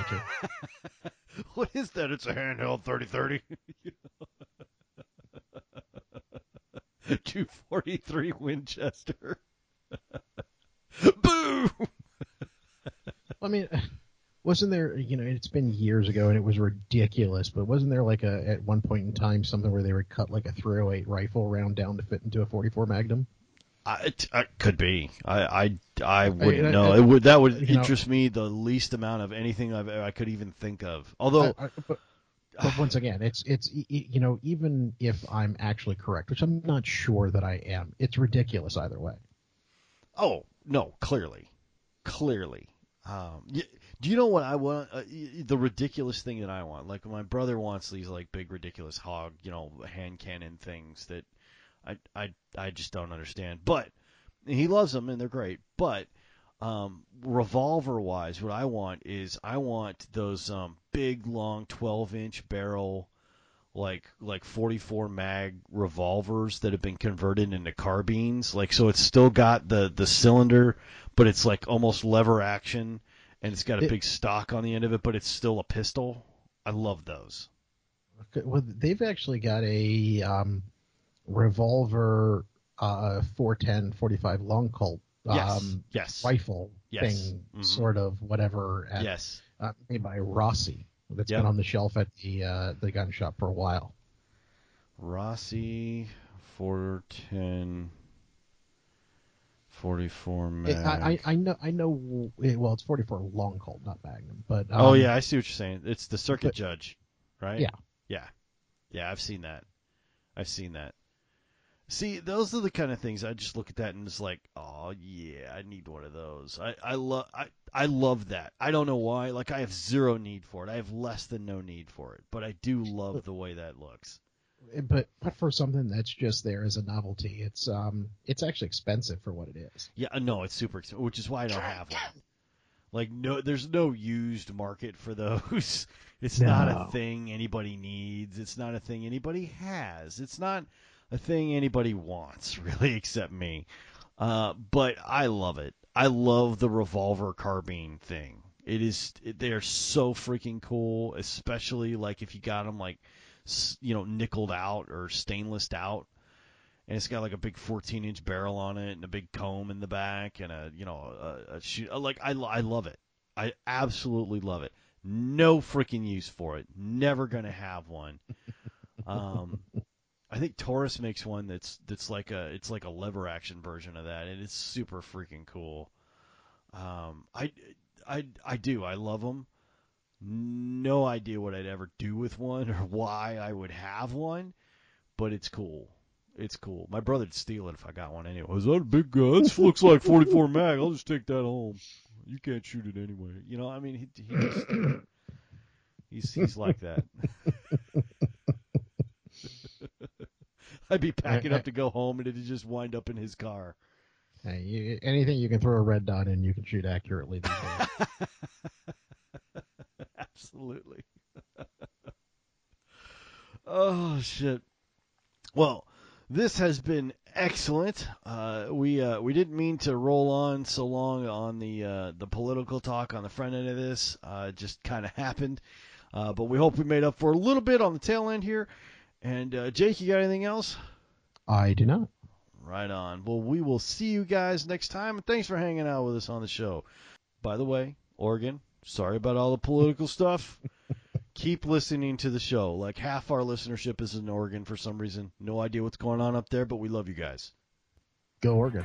nature. what is that? It's a handheld 3030. 243 Winchester. Boom! I mean, wasn't there? You know, it's been years ago and it was ridiculous. But wasn't there like a at one point in time something where they would cut like a 308 rifle round down to fit into a 44 Magnum? I, it, I could be. I I, I wouldn't I- know. I- it would that would you know- interest me the least amount of anything I've I could even think of. Although but, but once again, it's it's you know even if I'm actually correct, which I'm not sure that I am, it's ridiculous either way. Oh no, clearly, clearly. Um, y do you know what I want? Uh, the ridiculous thing that I want, like my brother wants these like big ridiculous hog, you know, hand cannon things that I I I just don't understand. But he loves them and they're great. But um, revolver wise, what I want is I want those um, big long 12 inch barrel like like 44 mag revolvers that have been converted into carbines like so it's still got the the cylinder but it's like almost lever action and it's got a It- big stock on the end of it but it's still a pistol i love those Well, they've actually got a um, revolver uh, 410 45 long Colt yes um, yes rifle Yes. thing, Mhm. sort of whatever, at, yes uh, made by Rossi. That's Yep. been on the shelf at the uh, the gun shop for a while. Rossi 410 44 mag. I, I I know I know. Well, it's 44 long Colt, not Magnum. But oh um, yeah, I see what you're saying. It's the circuit but- judge, right? Yeah. Yeah. Yeah, I've seen that. I've seen that. See, those are the kind of things I just look at that and it's like, oh yeah, I need one of those. I I love I I love that. I don't know why. Like I have zero need for it. I have less than no need for it, but I do love the way that looks. but but for something that's just there as a novelty, it's um it's actually expensive for what it is. Yeah, no, it's super expensive, which is why I don't have one. Like no, there's no used market for those. It's not a thing anybody needs. It's not a thing anybody has. It's not a thing anybody wants, really, except me. Uh, but I love it. I love the revolver carbine thing. It is. They're so freaking cool, especially like if you got them like, you know, nickeled out or stainlessed out and it's got like a big 14 inch barrel on it and a big comb in the back and a you know a, a shoot like I, I love it i absolutely love it no freaking use for it never gonna have one um i think taurus makes one that's that's like a it's like a lever action version of that and it's super freaking cool um i i i do i love them no idea what i'd ever do with one or why i would have one but it's cool it's cool. My brother'd steal it if I got one anyway. Is that a big gun? This looks like 44 mag. I'll just take that home. You can't shoot it anyway. You know, I mean, he, he just, he's he's like that. I'd be packing up to go home, and it'd just wind up in his car. Hey, you, anything you can throw a red dot in, you can shoot accurately. Absolutely. oh shit. Well, this has been excellent. Uh, we uh, we didn't mean to roll on so long on the uh, the political talk on the front end of this. Uh, it just kind of happened. Uh, but we hope we made up for a little bit on the tail end here. And uh, Jake, you got anything else? I do not. Right on. Well, we will see you guys next time, and thanks for hanging out with us on the show. By the way, Oregon, sorry about all the political stuff. Keep listening to the show. Like half our listenership is in Oregon for some reason. No idea what's going on up there, but we love you guys. Go Oregon.